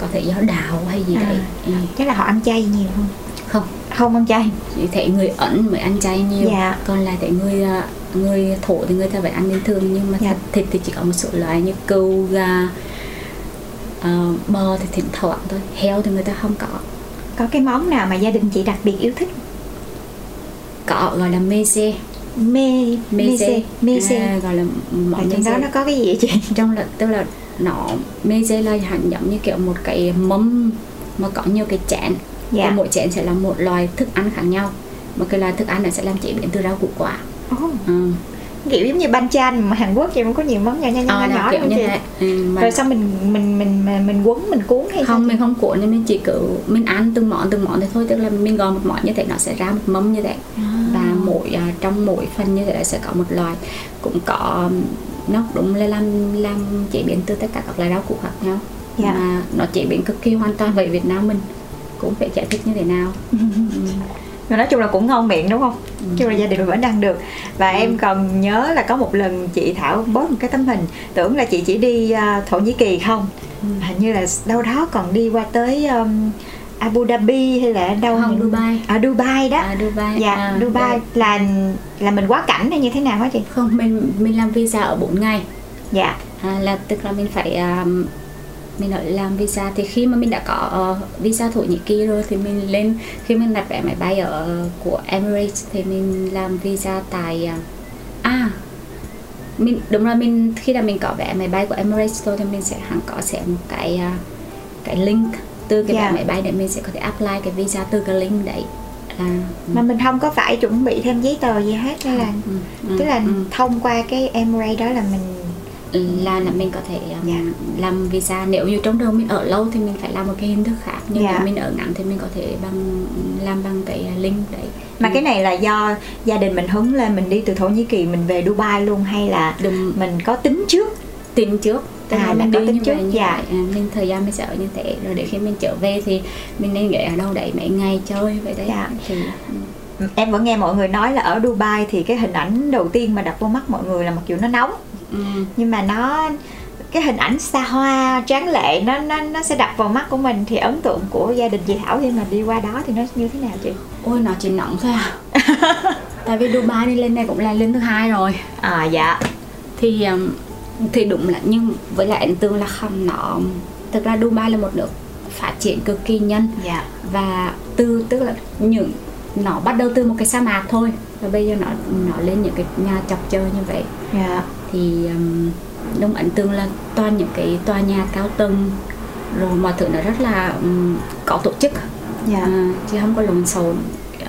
có thể do đạo hay gì À. đấy ừ. Chắc là họ ăn chay nhiều không? không Không ăn chay. chỉ thấy người ẩn mới ăn chay nhiều Dạ. còn lại thấy người à, người thổ thì người ta phải ăn bình thường nhưng mà Dạ. thịt, thì chỉ có một số loại như cừu gà ờ, bò thì thỉnh thoảng thôi heo thì người ta không có Có cái món nào mà gia đình chị đặc biệt yêu thích? có gọi là meze Mê meze mê à, gọi là món Ở trong đó nó có cái gì vậy chị? trong là tức là nó meze là hẳn giống như kiểu một cái mâm mà có nhiều cái chén Dạ. và mỗi chén sẽ là một loài thức ăn khác nhau mà cái loài thức ăn này sẽ làm chế biến từ rau củ quả Ồ, ừ. kiểu giống như banchan mà Hàn Quốc vậy cũng có nhiều món nhỏ nhỏ nhỏ Ờ, nhỏ, kiểu như chị? ừ, mà Rồi xong mình mình mình mình, mình quấn mình cuốn hay không sao? mình không cuốn nhưng mình chỉ cứ mình ăn từng món từng món thì thôi tức là mình gọi một món như thế nó sẽ ra một mâm như thế và mỗi à, trong mỗi phần như thế là sẽ có một loài cũng có um, nó đúng là làm làm chế biến từ tất cả các loại rau củ khác nhau Dạ. mà nó chế biến cực kỳ hoàn toàn vậy Việt Nam mình cũng phải giải thích như thế nào. Mà nói chung là cũng ngon miệng đúng không? Chung là gia đình mình vẫn ăn được. Và em còn nhớ là có một lần chị Thảo post một cái tấm hình Tưởng là chị chỉ đi à, Thổ Nhĩ Kỳ không? Hình như là đâu đó còn đi qua tới um, Abu Dhabi hay là đâu? Không Dubai. Ở Dubai đó. À, Dubai. Dạ à, Dubai. rồi. là là mình quá cảnh hay như thế nào hả chị? Không mình mình làm visa ở 4 ngày. Dạ. À, là tức là mình phải um, mình ở làm visa thì khi mà mình đã có uh, visa Thổ Nhĩ Kỳ rồi thì mình lên khi mình đặt vé máy bay ở của Emirates thì mình làm visa tại uh, à mình đúng rồi mình khi là mình có vé máy bay của Emirates thôi thì mình sẽ hẳn có sẽ một cái cái link từ cái Dạ. vé máy bay để mình sẽ có thể apply cái visa từ cái link đấy là mà mình không có phải chuẩn bị thêm giấy tờ gì hết hay là ừ, ừ, tức là ừ. thông qua cái Emirates đó là mình là là mình có thể um, Dạ. làm visa nếu như trong đầu mình ở lâu thì mình phải làm một cái hình thức khác nhưng Dạ. mà mình ở ngắn thì mình có thể bằng làm bằng cái link đấy mà Ừ. cái này là do gia đình mình hứng lên mình đi từ Thổ Nhĩ Kỳ mình về Dubai luôn hay là Đúng. mình có tính trước tính trước tức À, là mình có đi tính như trước, vậy dạ. vậy à, mình thời gian mình sẽ ở như thế rồi để khi mình trở về thì mình nên nghỉ ở đâu đấy mấy ngày chơi vậy đấy Dạ. thì ừ. em vẫn nghe mọi người nói là ở Dubai thì cái hình ảnh đầu tiên mà đập vô mắt mọi người là mặc dù nó nóng Ừ. nhưng mà nó cái hình ảnh xa hoa tráng lệ nó nó nó sẽ đập vào mắt của mình. Thì ấn tượng của gia đình chị Thảo khi mà đi qua đó thì nó như thế nào chị? ôi nó chỉ nóng thôi à. Tại vì Dubai đi lên đây cũng là lên thứ hai rồi. À dạ. Thì um, thì đúng là nhưng với lại ấn tượng là không nó thực ra Dubai là một nước phát triển cực kỳ nhanh. Dạ. Và từ tức là những nó bắt đầu từ một cái sa mạc thôi. Và bây giờ nó nó lên những cái nhà chọc chơi như vậy. Dạ thì um, đúng ấn tượng là toàn những cái tòa nhà cao tầng rồi mọi thứ nó rất là um, có tổ chức. Dạ. À, chứ không có lộn xộn.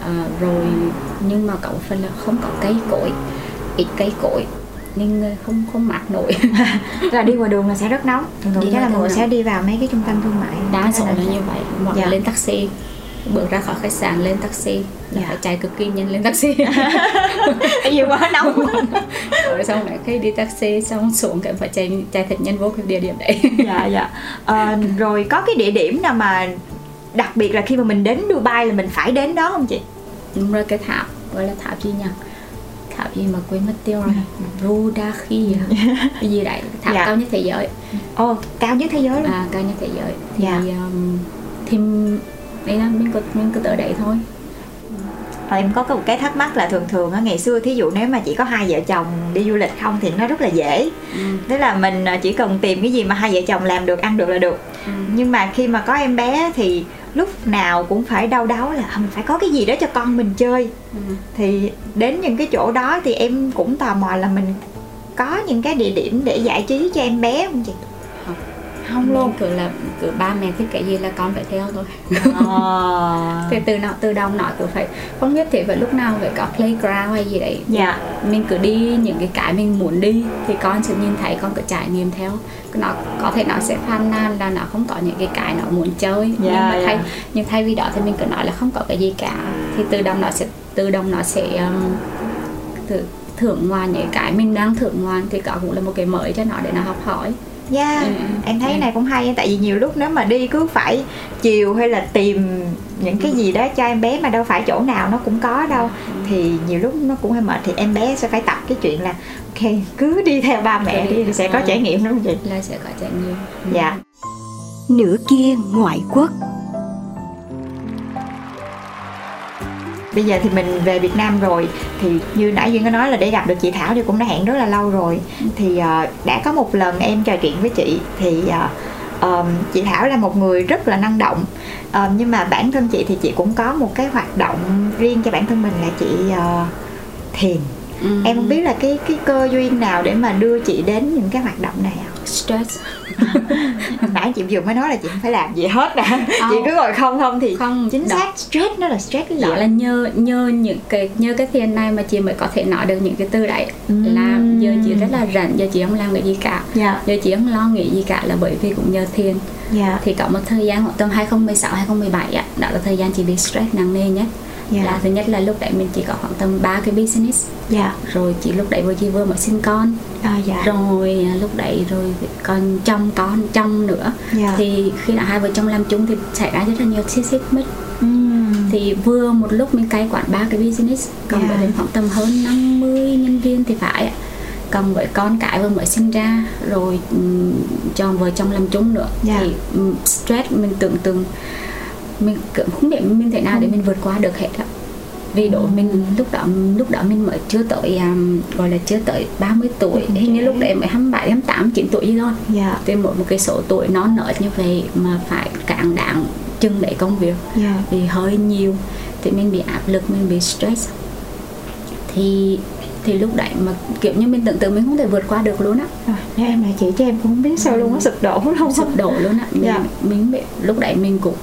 À, rồi nhưng mà một phần là không có cây cối ít cây cối nên người không không mát nổi. Là đi ngoài đường là sẽ rất nóng. Thường thường chắc là mọi người sẽ đi vào mấy cái trung tâm thương mại. Đa số là như vậy. Mọi Dạ. người lên taxi bước ra khỏi khách sạn lên taxi. Là Dạ. phải chạy cực kỳ nhanh lên taxi. Tại vì quá nóng rồi. Xong lại khi đi taxi xong xuống cái phải chạy chạy thật nhanh vô cái địa điểm đấy. Dạ dạ. Ờ, rồi có cái địa điểm nào mà đặc biệt là khi mà mình đến Dubai là mình phải đến đó không chị? Đúng rồi cái tháp gọi là tháp gì nhỉ? Tháp gì mà quên mất tiêu rồi. Rudahi à? cái gì đấy? Tháp Dạ. cao nhất thế giới. Ồ cao nhất thế giới luôn. À, cao nhất thế giới. Thì Dạ. um, thì đấy là mình cứ mình cứ tới đấy thôi Ờ, em có một cái thắc mắc là thường thường á ngày xưa thí dụ nếu mà chỉ có hai vợ chồng đi du lịch không thì nó rất là dễ ừ. tức là mình à, chỉ cần tìm cái gì mà hai vợ chồng làm được ăn được là được Ừ. nhưng mà khi mà có em bé thì lúc nào cũng phải đau đáu là mình phải có cái gì đó cho con mình chơi Ừ. thì đến những cái chỗ đó thì em cũng tò mò là mình có những cái địa điểm để giải trí cho em bé không chị Không. luôn cứ là cứ ba mẹ thích cái gì là con phải theo thôi Ờ. thì từ nào từ đầu nói cứ phải không nhất thiết phải lúc nào phải có playground hay gì đấy dạ mình cứ đi những cái cái mình muốn đi thì con sẽ nhìn thấy con cứ trải nghiệm theo nó có thể nó sẽ phàn nàn là nó không có những cái cái nó muốn chơi Dạ, nhưng mà thay dạ. nhưng thay vì đó thì mình cứ nói là không có cái gì cả thì tự động nó sẽ tự động nó sẽ um, tự thưởng ngoan những cái mình đang thưởng ngoan thì có cũng là một cái mới cho nó để nó học hỏi Dạ, Ừ, ừ. em thấy Ừ. này cũng hay tại vì nhiều lúc nếu mà đi cứ phải chiều hay là tìm những cái gì đó cho em bé mà đâu phải chỗ nào nó cũng có đâu thì nhiều lúc nó cũng hơi mệt thì em bé sẽ phải tập cái chuyện là ok cứ đi theo ba mẹ đi. thì sẽ có trải nghiệm đúng không chị? là sẽ có trải nghiệm. Dạ. nửa kia ngoại quốc Bây giờ thì mình về Việt Nam rồi thì như nãy Duyên có nói là để gặp được chị Thảo thì cũng đã hẹn rất là lâu rồi. Thì ờ, đã có một lần em trò chuyện với chị thì ờ, ờm, chị Thảo là một người rất là năng động. Ờm, nhưng mà bản thân chị thì chị cũng có một cái hoạt động riêng cho bản thân mình là chị ờ, thiền. Ừ. Em không biết là cái cái cơ duyên nào để mà đưa chị đến những cái hoạt động này không? stress Nãy chị vừa mới nói là chị không phải làm gì hết nè. Chị Không. cứ ngồi không không thì không chính đó. xác stress nó là stress cái gì? đó ạ? là nhờ nhờ những cái nhờ cái thiền này mà chị mới có thể nói được những cái từ đấy là giờ chị rất là rảnh giờ chị không làm cái gì cả Dạ. giờ chị không lo nghĩ gì cả là bởi vì cũng nhờ thiền Dạ. thì có một thời gian khoảng tầm 2016 2017 á đó là thời gian chị bị stress nặng nề nhất Dạ. là thứ nhất là lúc đấy mình chỉ có khoảng tầm ba cái business Dạ. rồi chị lúc đấy vừa chị vừa mới sinh con À, dạ. rồi à, lúc đấy rồi còn chồng con chồng nữa Dạ. thì khi đã hai vợ chồng làm chung thì xảy ra rất là nhiều xích xích Ừm. thì vừa một lúc mình cai quản ba cái business còn với đến khoảng tầm hơn 50 nhân viên thì phải còn với con cái vừa mới sinh ra rồi chồng vợ chồng làm chung nữa Dạ. thì stress mình tưởng tượng mình cũng không biết mình thể nào để mình vượt qua được hết á. Vì độ mình lúc đó lúc đó mình mới chưa tới um, gọi là chưa tới 30 tuổi hình như lúc đấy mới 27 28 9 tuổi gì thôi. Dạ. Thì mỗi một cái số tuổi nó nở như vậy mà phải cạn đạn chân để công việc dạ. thì hơi nhiều. Thì mình bị áp lực mình bị stress. Thì thì lúc đấy mà kiểu như mình tưởng tượng mình không thể vượt qua được luôn á. Nếu em là chị chứ em cũng không biết sao luôn á sụp đổ luôn sụp đổ luôn á. Mình, Dạ. mình lúc đấy mình cũng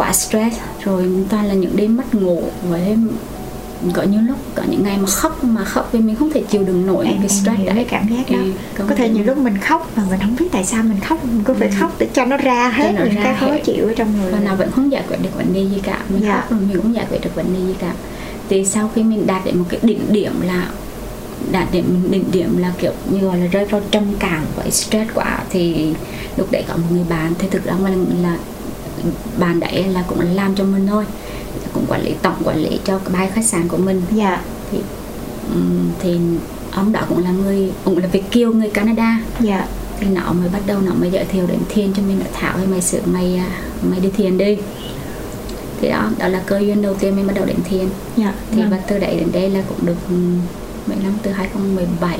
quá stress rồi toàn là những đêm mất ngủ với có những lúc có những ngày mà khóc mà khóc vì mình không thể chịu đựng nổi em, những cái stress đấy. cảm giác đó. Có thể nhiều lúc mình khóc mà mình không biết tại sao mình khóc mình cứ phải khóc để cho nó ra hết nó những ra cái khó hết. chịu ở trong người. Và nó vẫn không giải quyết được vấn đề gì cả. Mình Dạ. khóc rồi mình cũng không giải quyết được vấn đề gì cả. Thì sau khi mình đạt đến một cái đỉnh điểm là đạt đến đỉnh điểm là kiểu như gọi là rơi vào trầm cảm với stress quá thì lúc đấy có một người bạn thì thực ra là, là bạn đấy là cũng làm cho mình thôi. Cũng quản lý tổng quản lý cho cái bài khách sạn của mình. Dạ. Thì thì ông đó cũng là người cũng là Việt kiều người Canada. Dạ. Thì nó mới bắt đầu nó mới giới thiệu đến thiền cho mình là thảo hay mày sửa mày mày đi thiền đi. Thì đó đó là cơ duyên đầu tiên mình bắt đầu đến thiền. Dạ thì vâng. và từ đấy đến đây là cũng được mấy năm từ 2017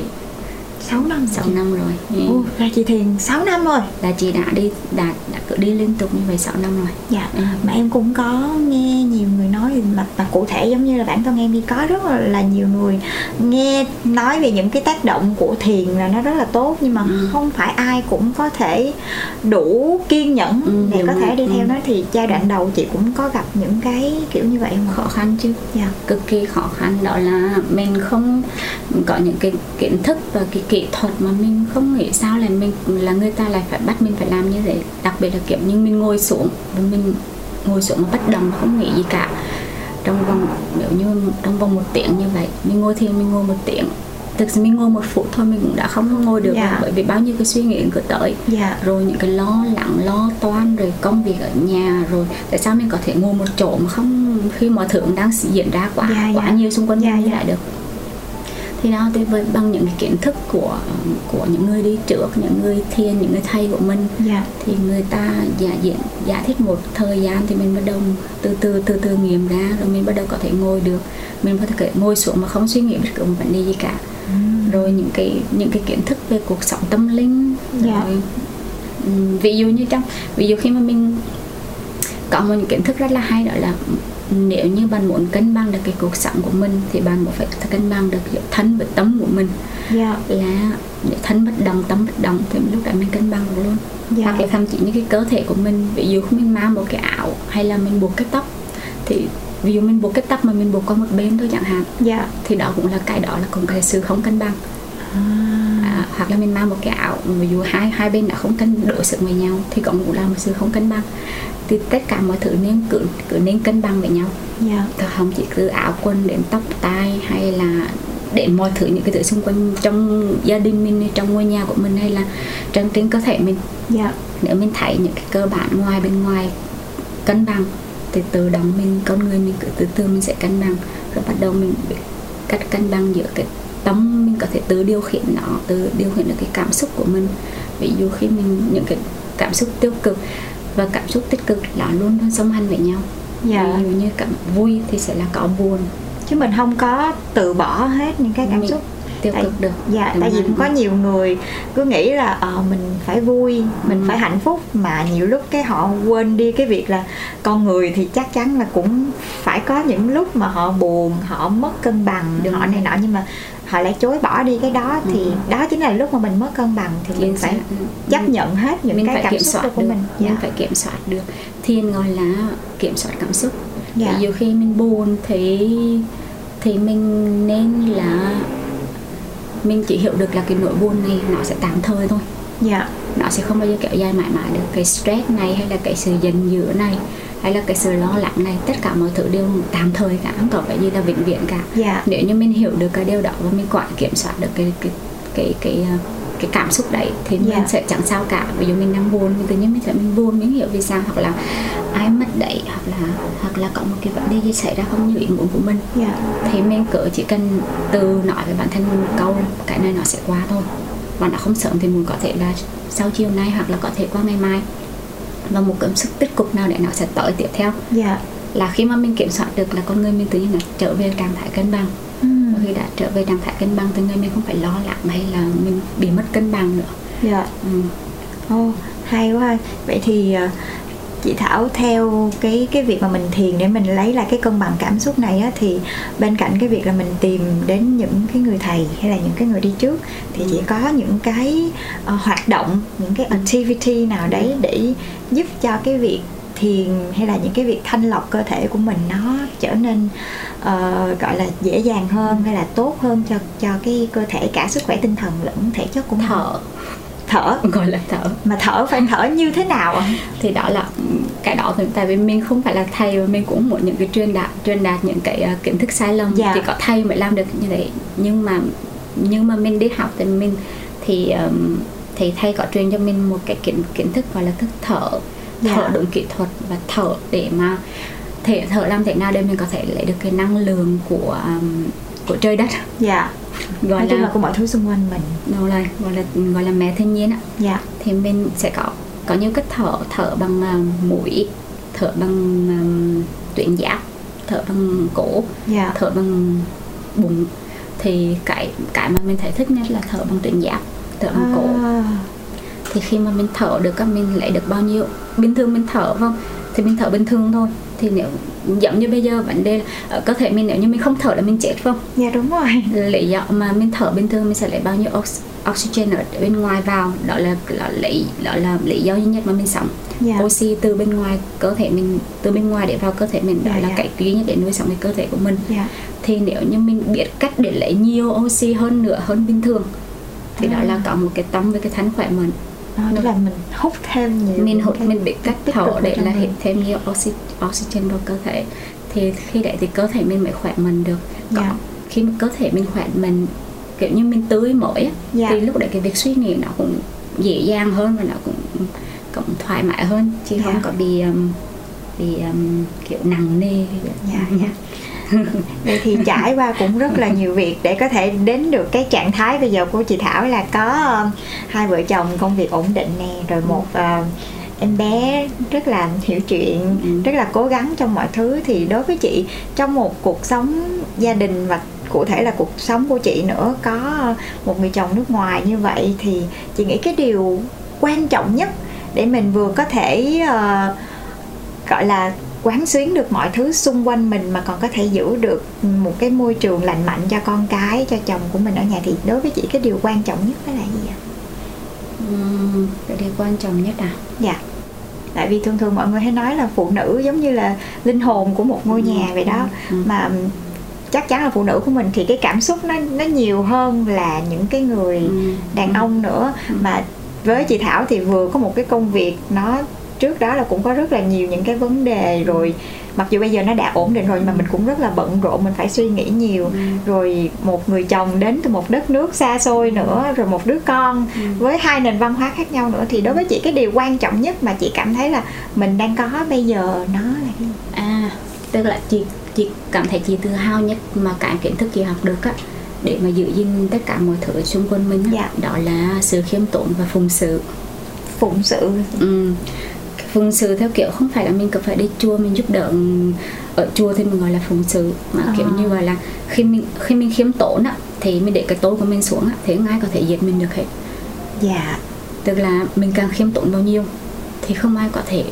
6 năm 6 năm rồi Ừ. Ồ, ra chị thiền 6 năm rồi là chị đã đi đã đã cứ đi liên tục như vậy 6 năm rồi Dạ, Ừ. mà em cũng có nghe nhiều người nói mà, mà cụ thể giống như là bản thân em đi có rất là, là nhiều người nghe nói về những cái tác động của thiền là nó rất là tốt nhưng mà Ừ. không phải ai cũng có thể đủ kiên nhẫn Ừ, để có thể rồi. đi theo Ừ. nó thì giai đoạn đầu chị cũng có gặp những cái kiểu như vậy mà khó khăn chứ dạ cực kỳ khó khăn đó là mình không có những cái kiến thức và cái kỹ thuật mà mình không nghĩ sao là mình là người ta lại phải bắt mình phải làm như thế đặc biệt là kiểu như mình ngồi xuống và mình ngồi xuống mà bất động không nghĩ gì cả trong vòng nếu như trong vòng một tiếng như vậy mình ngồi thiền mình ngồi một tiếng thực sự mình ngồi một phút thôi mình cũng đã không ngồi được Dạ. rồi, bởi vì bao nhiêu cái suy nghĩ cứ tới dạ rồi những cái lo lắng lo toan rồi công việc ở nhà rồi tại sao mình có thể ngồi một chỗ mà không khi mọi thứ đang diễn ra quá Dạ, quá dạ. nhiều xung quanh Dạ, mình dạ. lại được thì đó thì với bằng những cái kiến thức của của những người đi trước những người thiền những người thầy của mình dạ. thì người ta giả diễn giải thích một thời gian thì mình bắt đầu từ từ từ từ nghiệm ra rồi mình bắt đầu có thể ngồi được. Mình có thể ngồi xuống mà không suy nghĩ bất cứ một vấn đề gì cả. Rồi những cái những cái kiến thức về cuộc sống tâm linh Dạ. rồi ví dụ như trong ví dụ khi mà mình có một những kiến thức rất là hay đó là nếu như bạn muốn cân bằng được cái cuộc sống của mình thì bạn muốn phải cân bằng được giữa thân và tâm của mình. Dạ. Là để thân bất động tâm bất động thì lúc đó mình cân bằng được luôn. Dạ. hoặc là thậm chí những cái cơ thể của mình ví dụ mình mang một cái áo hay là mình buộc cái tóc thì ví dụ mình buộc cái tóc mà mình buộc qua một bên thôi chẳng hạn dạ. thì đó cũng là cái đó là cũng cái sự không cân bằng. À, hoặc là mình mang một cái áo ví dụ hai hai bên đã không cân đối xử với nhau thì cũng là một sự không cân bằng. Thì tất cả mọi thứ nên cứ cứ nên cân bằng với nhau. Dạ. Thì không chỉ từ áo quần đến tóc tai hay là đến mọi thứ những cái thứ xung quanh trong gia đình mình trong ngôi nhà của mình hay là trên trên cơ thể mình. Dạ. Nếu mình thấy những cái cơ bản ngoài bên ngoài cân bằng thì tự động mình con người mình cứ từ từ mình sẽ cân bằng. Rồi bắt đầu mình biết cách cân bằng giữa cái tâm mình có thể tự điều khiển nó tự điều khiển được cái cảm xúc của mình. Ví dụ khi mình những cái cảm xúc tiêu cực và cảm xúc tích cực là luôn luôn song hành với nhau. Dạ. Ví dụ như cảm vui thì sẽ là có buồn. Chứ mình không có từ bỏ hết những cái cảm Mình xúc. tiêu Tại- cực được. dạ Đúng tại vì cũng có nhiều người cứ nghĩ là ờ mình phải vui mình Ừ. phải hạnh phúc mà nhiều lúc cái họ quên đi cái việc là con người thì chắc chắn là cũng phải có những lúc mà họ buồn họ mất cân bằng Đúng họ này nọ. Nhưng mà họ lại chối bỏ đi cái đó thì Ừ. đó chính là lúc mà mình mất cân bằng thì mình phải xác. chấp Mình- nhận hết những mình cái phải cảm kiểm xúc của được. mình. Mình dạ. phải kiểm soát được. Thiên gọi là kiểm soát cảm xúc. Dạ. dụ khi mình buồn thì thì mình nên là mình chỉ hiểu được là cái nỗi buồn này nó sẽ tạm thời thôi. Dạ. Nó sẽ không bao giờ kéo dài mãi mãi được. Cái stress này hay là cái sự giận dữ này hay là cái sự lo lắng này tất cả mọi thứ đều tạm thời cả không có cái gì là vĩnh viễn cả. Dạ. Nếu như mình hiểu được cái điều đó và mình quản kiểm soát được cái cái cái cái ờ, cái cảm xúc đấy thì Dạ. mình sẽ chẳng sao cả. Ví dụ mình đang buồn thì tự nhiên mình sẽ mình buồn mình hiểu vì sao hoặc là ai mất đấy hoặc là hoặc là có một cái vấn đề gì xảy ra không như ý muốn của mình. Dạ. Thì mình cỡ chỉ cần từ nói với bản thân mình một câu cái này nó sẽ qua thôi. Và nó không sớm thì mình có thể là sau chiều nay hoặc là có thể qua ngày mai và một cảm xúc tích cực nào để nó sẽ tới tiếp theo. Dạ. Là khi mà mình kiểm soát được là con người mình tự nhiên là trở về trạng thái cân bằng. Và khi đã trở về trạng thái cân bằng thì người mình không phải lo lắng hay là mình bị mất cân bằng nữa. Dạ. Ừ. Ồ, hay quá. Vậy thì ờ, chị Thảo theo cái cái việc mà mình thiền để mình lấy lại cái cân bằng cảm xúc này á thì bên cạnh cái việc là mình tìm đến những cái người thầy hay là những cái người đi trước thì chị có những cái ờ, hoạt động những cái activity nào đấy để giúp cho cái việc thiền hay là những cái việc thanh lọc cơ thể của mình nó trở nên ờ, gọi là dễ dàng hơn hay là tốt hơn cho cho cái cơ thể cả sức khỏe tinh thần lẫn thể chất của mình? Thở. Thở? Gọi là thở. Mà thở phải thở như thế nào thì đó là cái đó thì tại vì mình không phải là thầy và mình cũng muốn những cái truyền đạt truyền đạt những cái uh, kiến thức sai lầm. Dạ. chỉ có thầy mới làm được như thế. Nhưng mà nhưng mà mình đi học thì mình thì um, thì thầy có truyền cho mình một cái kiến kiến thức gọi là thức thở. Dạ. thở đúng kỹ thuật và thở để mà thể thở làm thế nào để mình có thể lấy được cái năng lượng của um, của trời đất. Dạ. Gọi nói là là của mọi thứ xung quanh mình. Đâu là gọi là gọi là mẹ thiên nhiên ạ dạ. Thì mình sẽ có có nhiều cách thở thở bằng uh, mũi thở bằng um, tuyến giáp thở bằng cổ dạ. thở bằng bụng thì cái cái mà mình thấy thích nhất là thở bằng tuyến giáp thở bằng cổ. À, thì khi mà mình thở được các mình lấy được bao nhiêu? Bình thường mình thở không? Thì mình thở bình thường thôi. Thì nếu giống như bây giờ vấn đề là ở cơ thể mình nếu như mình không thở là mình chết không? Dạ đúng rồi. Lý do mà mình thở bình thường mình sẽ lấy bao nhiêu ox- oxygen ở bên ngoài vào đó là, là lý đó là lý do duy nhất mà mình sống. Dạ. Oxy từ bên ngoài cơ thể mình từ bên ngoài để vào cơ thể mình đó Dạ, là dạ. cái duy nhất để nuôi sống cái cơ thể của mình. Dạ. Thì nếu như mình biết cách để lấy nhiều oxy hơn nữa hơn bình thường thì đó À. là có một cái tâm với cái thánh khỏe mình. Đó tức là mình hút thêm nhiều mình hút mình biết cách thở để là hít thêm nhiều oxy, oxygen vào cơ thể. Thì khi đấy thì cơ thể mình mới khỏe mình được. Có- Dạ. khi cơ thể mình khỏe mình kiểu như mình tươi mới á, Dạ. thì lúc đấy cái việc suy nghĩ nó cũng dễ dàng hơn và nó cũng cũng thoải mái hơn chứ Dạ. không có bị um, bị um, kiểu nặng nề dạ dạ Vậy thì trải qua cũng rất là nhiều việc để có thể đến được cái trạng thái bây giờ của chị Thảo là có um, hai vợ chồng công việc ổn định nè rồi một uh, em bé rất là hiểu chuyện Ừ. rất là cố gắng trong mọi thứ thì đối với chị trong một cuộc sống gia đình và cụ thể là cuộc sống của chị nữa có một người chồng nước ngoài như vậy thì chị nghĩ cái điều quan trọng nhất để mình vừa có thể ờ, gọi là quán xuyến được mọi thứ xung quanh mình mà còn có thể giữ được một cái môi trường lành mạnh cho con cái cho chồng của mình ở nhà thì đối với chị cái điều quan trọng nhất đó là gì ạ? Cái điều quan trọng nhất à Dạ. Tại vì thường thường mọi người hay nói là phụ nữ giống như là linh hồn của một ngôi nhà vậy đó Ừ. mà chắc chắn là phụ nữ của mình thì cái cảm xúc nó nó nhiều hơn là những cái người Ừ. đàn ông nữa. Mà với chị Thảo thì vừa có một cái công việc nó trước đó là cũng có rất là nhiều những cái vấn đề rồi mặc dù bây giờ nó đã ổn định rồi nhưng mà mình cũng rất là bận rộn mình phải suy nghĩ nhiều. Rồi một người chồng đến từ một đất nước xa xôi nữa rồi một đứa con với hai nền văn hóa khác nhau nữa. Thì đối với chị cái điều quan trọng nhất mà chị cảm thấy là mình đang có bây giờ nó là cái gì? À, tức là chị chị cảm thấy chị tự hào nhất mà cái kiến thức chị học được á để mà giữ gìn tất cả mọi thứ xung quanh mình á, Dạ. đó là sự khiêm tốn và phụng sự. phụng sự Ừ. Phụng sự theo kiểu không phải là mình cần phải đi chùa mình giúp đỡ ở chùa thì mình gọi là phụng sự mà À. kiểu như gọi là khi mình khi mình khiêm tốn á thì mình để cái tôi của mình xuống á thì ai có thể giết mình được hết dạ tức là mình càng khiêm tốn bao nhiêu thì không ai có thể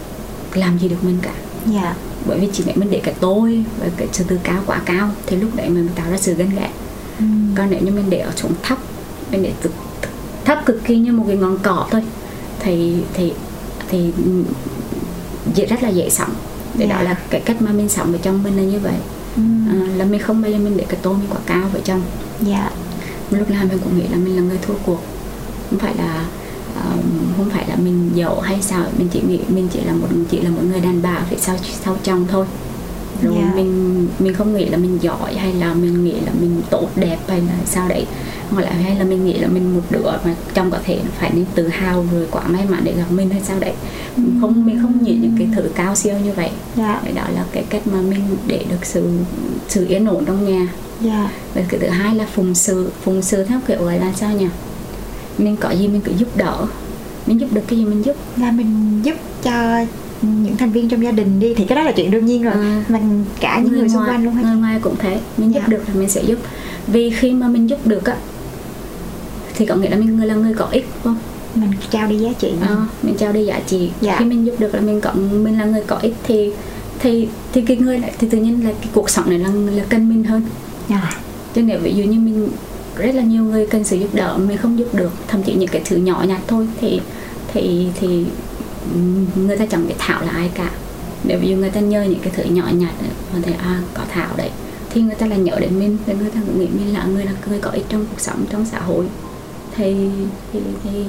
làm gì được mình cả dạ bởi vì chỉ nếu mình để cái tôi và cái sự tự cao quá cao thì lúc đấy mình tạo ra sự ganh ghét Ừm. còn nếu như mình để ở xuống thấp mình để cực, thấp cực kỳ như một cái ngọn cỏ thôi thì thì thì dễ rất là dễ sống để Dạ. đó là cái cách mà mình sống ở trong mình là như vậy Ừm. à, là mình không bao giờ mình để cái tôi mình quá cao ở trong dạ lúc nào mình cũng nghĩ là mình là người thua cuộc không phải là um, không phải là mình giàu hay sao mình chỉ nghĩ mình chỉ là một chỉ là một người đàn bà phía sau sau chồng thôi. Rồi Dạ. mình mình không nghĩ là mình giỏi hay là mình nghĩ là mình tốt đẹp hay là sao đấy. Hoặc là hay là mình nghĩ là mình một đứa mà chồng có thể phải nên tự hào rồi quá may mắn để gặp mình hay sao đấy. Không mình không nghĩ những cái thứ cao siêu như vậy. Dạ. Đấy, đó là cái cách mà mình để được sự sự yên ổn trong nhà. Dạ. Và cái thứ hai là phụng sự phụng sự theo kiểu gọi là sao nhỉ mình có gì mình cứ giúp đỡ. Mình giúp được cái gì mình giúp. Là mình giúp cho những thành viên trong gia đình đi. Thì cái đó là chuyện đương nhiên rồi. À. mình cả những người, xung ngoài, quanh luôn hết người ngoài cũng thế. Mình giúp Dạ. được là mình sẽ giúp. Vì khi mà mình giúp được á thì có nghĩa là mình người là người có ích không? Mình trao đi giá trị Ờ, mình trao đi giá trị. Dạ. khi mình giúp được là mình có mình là người có ích thì thì thì cái người lại thì tự nhiên là cái cuộc sống này là là cần mình hơn. À. chứ nếu ví dụ như mình rất là nhiều người cần sự giúp đỡ, mình không giúp được, thậm chí những cái thứ nhỏ nhặt thôi thì thì thì người ta chẳng biết thảo là ai cả. Nếu ví dụ người ta nhờ những cái thứ nhỏ nhặt mà thấy à có thảo đấy. Thì người ta là nhớ đến mình và người ta cũng nghĩ mình là người là người có ích trong cuộc sống, trong xã hội. Thì thì thì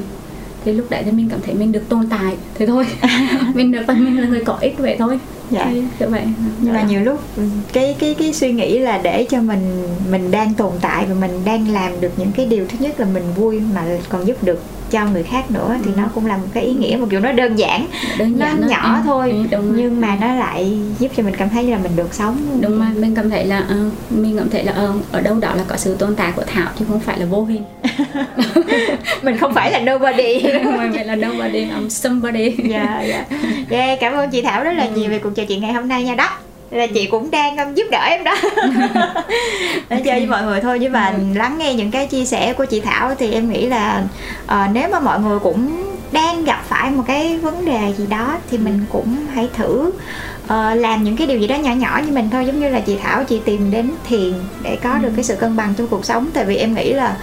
thì lúc đấy thì mình cảm thấy mình được tồn tại thế thôi. Mình được mình là người có ích vậy thôi. Dạ. như vậy. Nhưng mà nhiều lúc ừ, cái cái cái suy nghĩ là để cho mình mình đang tồn tại và mình đang làm được những cái điều thứ nhất là mình vui mà còn giúp được cho người khác nữa thì nó cũng là một cái ý nghĩa mặc dù nó đơn giản đơn nó giản đó. nhỏ Ừ, thôi ừ, đúng rồi. nhưng mà nó lại giúp cho mình cảm thấy là mình được sống. Đúng mà mình cảm thấy là ờ, mình cảm thấy là ờ, ở đâu đó là có sự tồn tại của thảo chứ không phải là vô hình. Mình không phải là nobody. Mà vậy là nobody I'm somebody. Dạ dạ. Yeah, cảm ơn chị thảo rất là nhiều về cuộc trò chuyện ngày hôm nay nha. Đó là chị cũng đang um, giúp đỡ em đó. Nói chơi với mọi người thôi chứ mà lắng nghe những cái chia sẻ của chị thảo thì em nghĩ là ờ, nếu mà mọi người cũng đang gặp phải một cái vấn đề gì đó thì mình cũng hãy thử ờ, làm những cái điều gì đó nhỏ nhỏ như mình thôi. Giống như là chị thảo chị tìm đến thiền để có được cái sự cân bằng trong cuộc sống. Tại vì em nghĩ là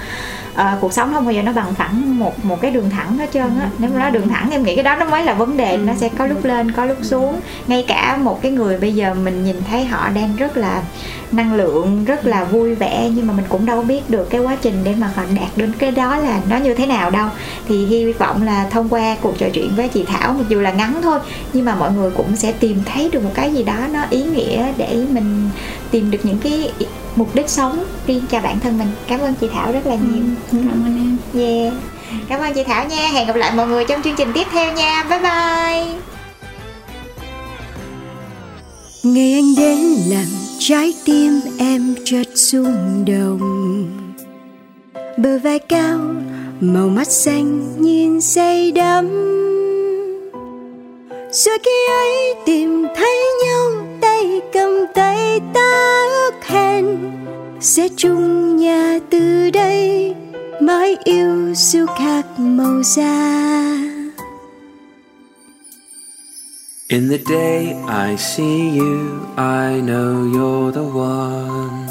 uh, cuộc sống không bao giờ nó bằng phẳng một một cái đường thẳng hết trơn á. Nếu mà nó đường thẳng em nghĩ cái đó nó mới là vấn đề nó sẽ có lúc lên có lúc xuống. Ngay cả một cái người bây giờ mình nhìn thấy họ đang rất là năng lượng rất là vui vẻ nhưng mà mình cũng đâu biết được cái quá trình để mà họ đạt đến cái đó là nó như thế nào đâu. Thì hy vọng là thông qua cuộc trò chuyện với chị Thảo mặc dù là ngắn thôi nhưng mà mọi người cũng sẽ tìm thấy được một cái gì đó nó ý nghĩa để mình tìm được những cái mục đích sống riêng cho bản thân mình cảm ơn chị Thảo rất là nhiều cảm ơn em Yeah. Cảm ơn chị Thảo nha. Hẹn gặp lại mọi người trong chương trình tiếp theo nha. Bye bye. Ngày anh đến làm trái tim em chợt rung động Bờ vai cao, màu mắt xanh nhìn say đắm Rồi khi ấy tìm thấy nhau tay cầm tay ta ước hẹn Sẽ chung nhà từ đây mãi yêu siêu khác màu da In the day I see you, I know you're the one.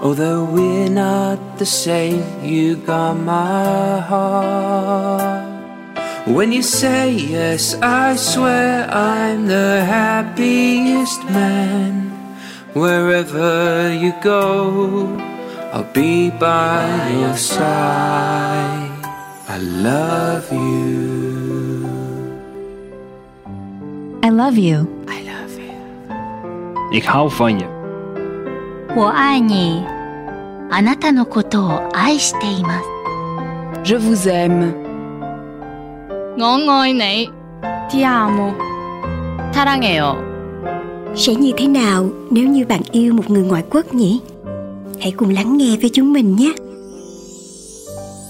Although we're not the same, you got my heart. When you say yes, I swear I'm the happiest man. Wherever you go, I'll be by your side. I love you. I love you. I love you. Ik hou van je. 我愛你あなたのことを愛しています Je vous aime. 我爱你 Ti amo. 사랑해요 Sẽ như thế nào nếu như bạn yêu một người ngoại quốc nhỉ? Hãy cùng lắng nghe với chúng mình nhé.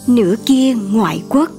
Nửa kia ngoại quốc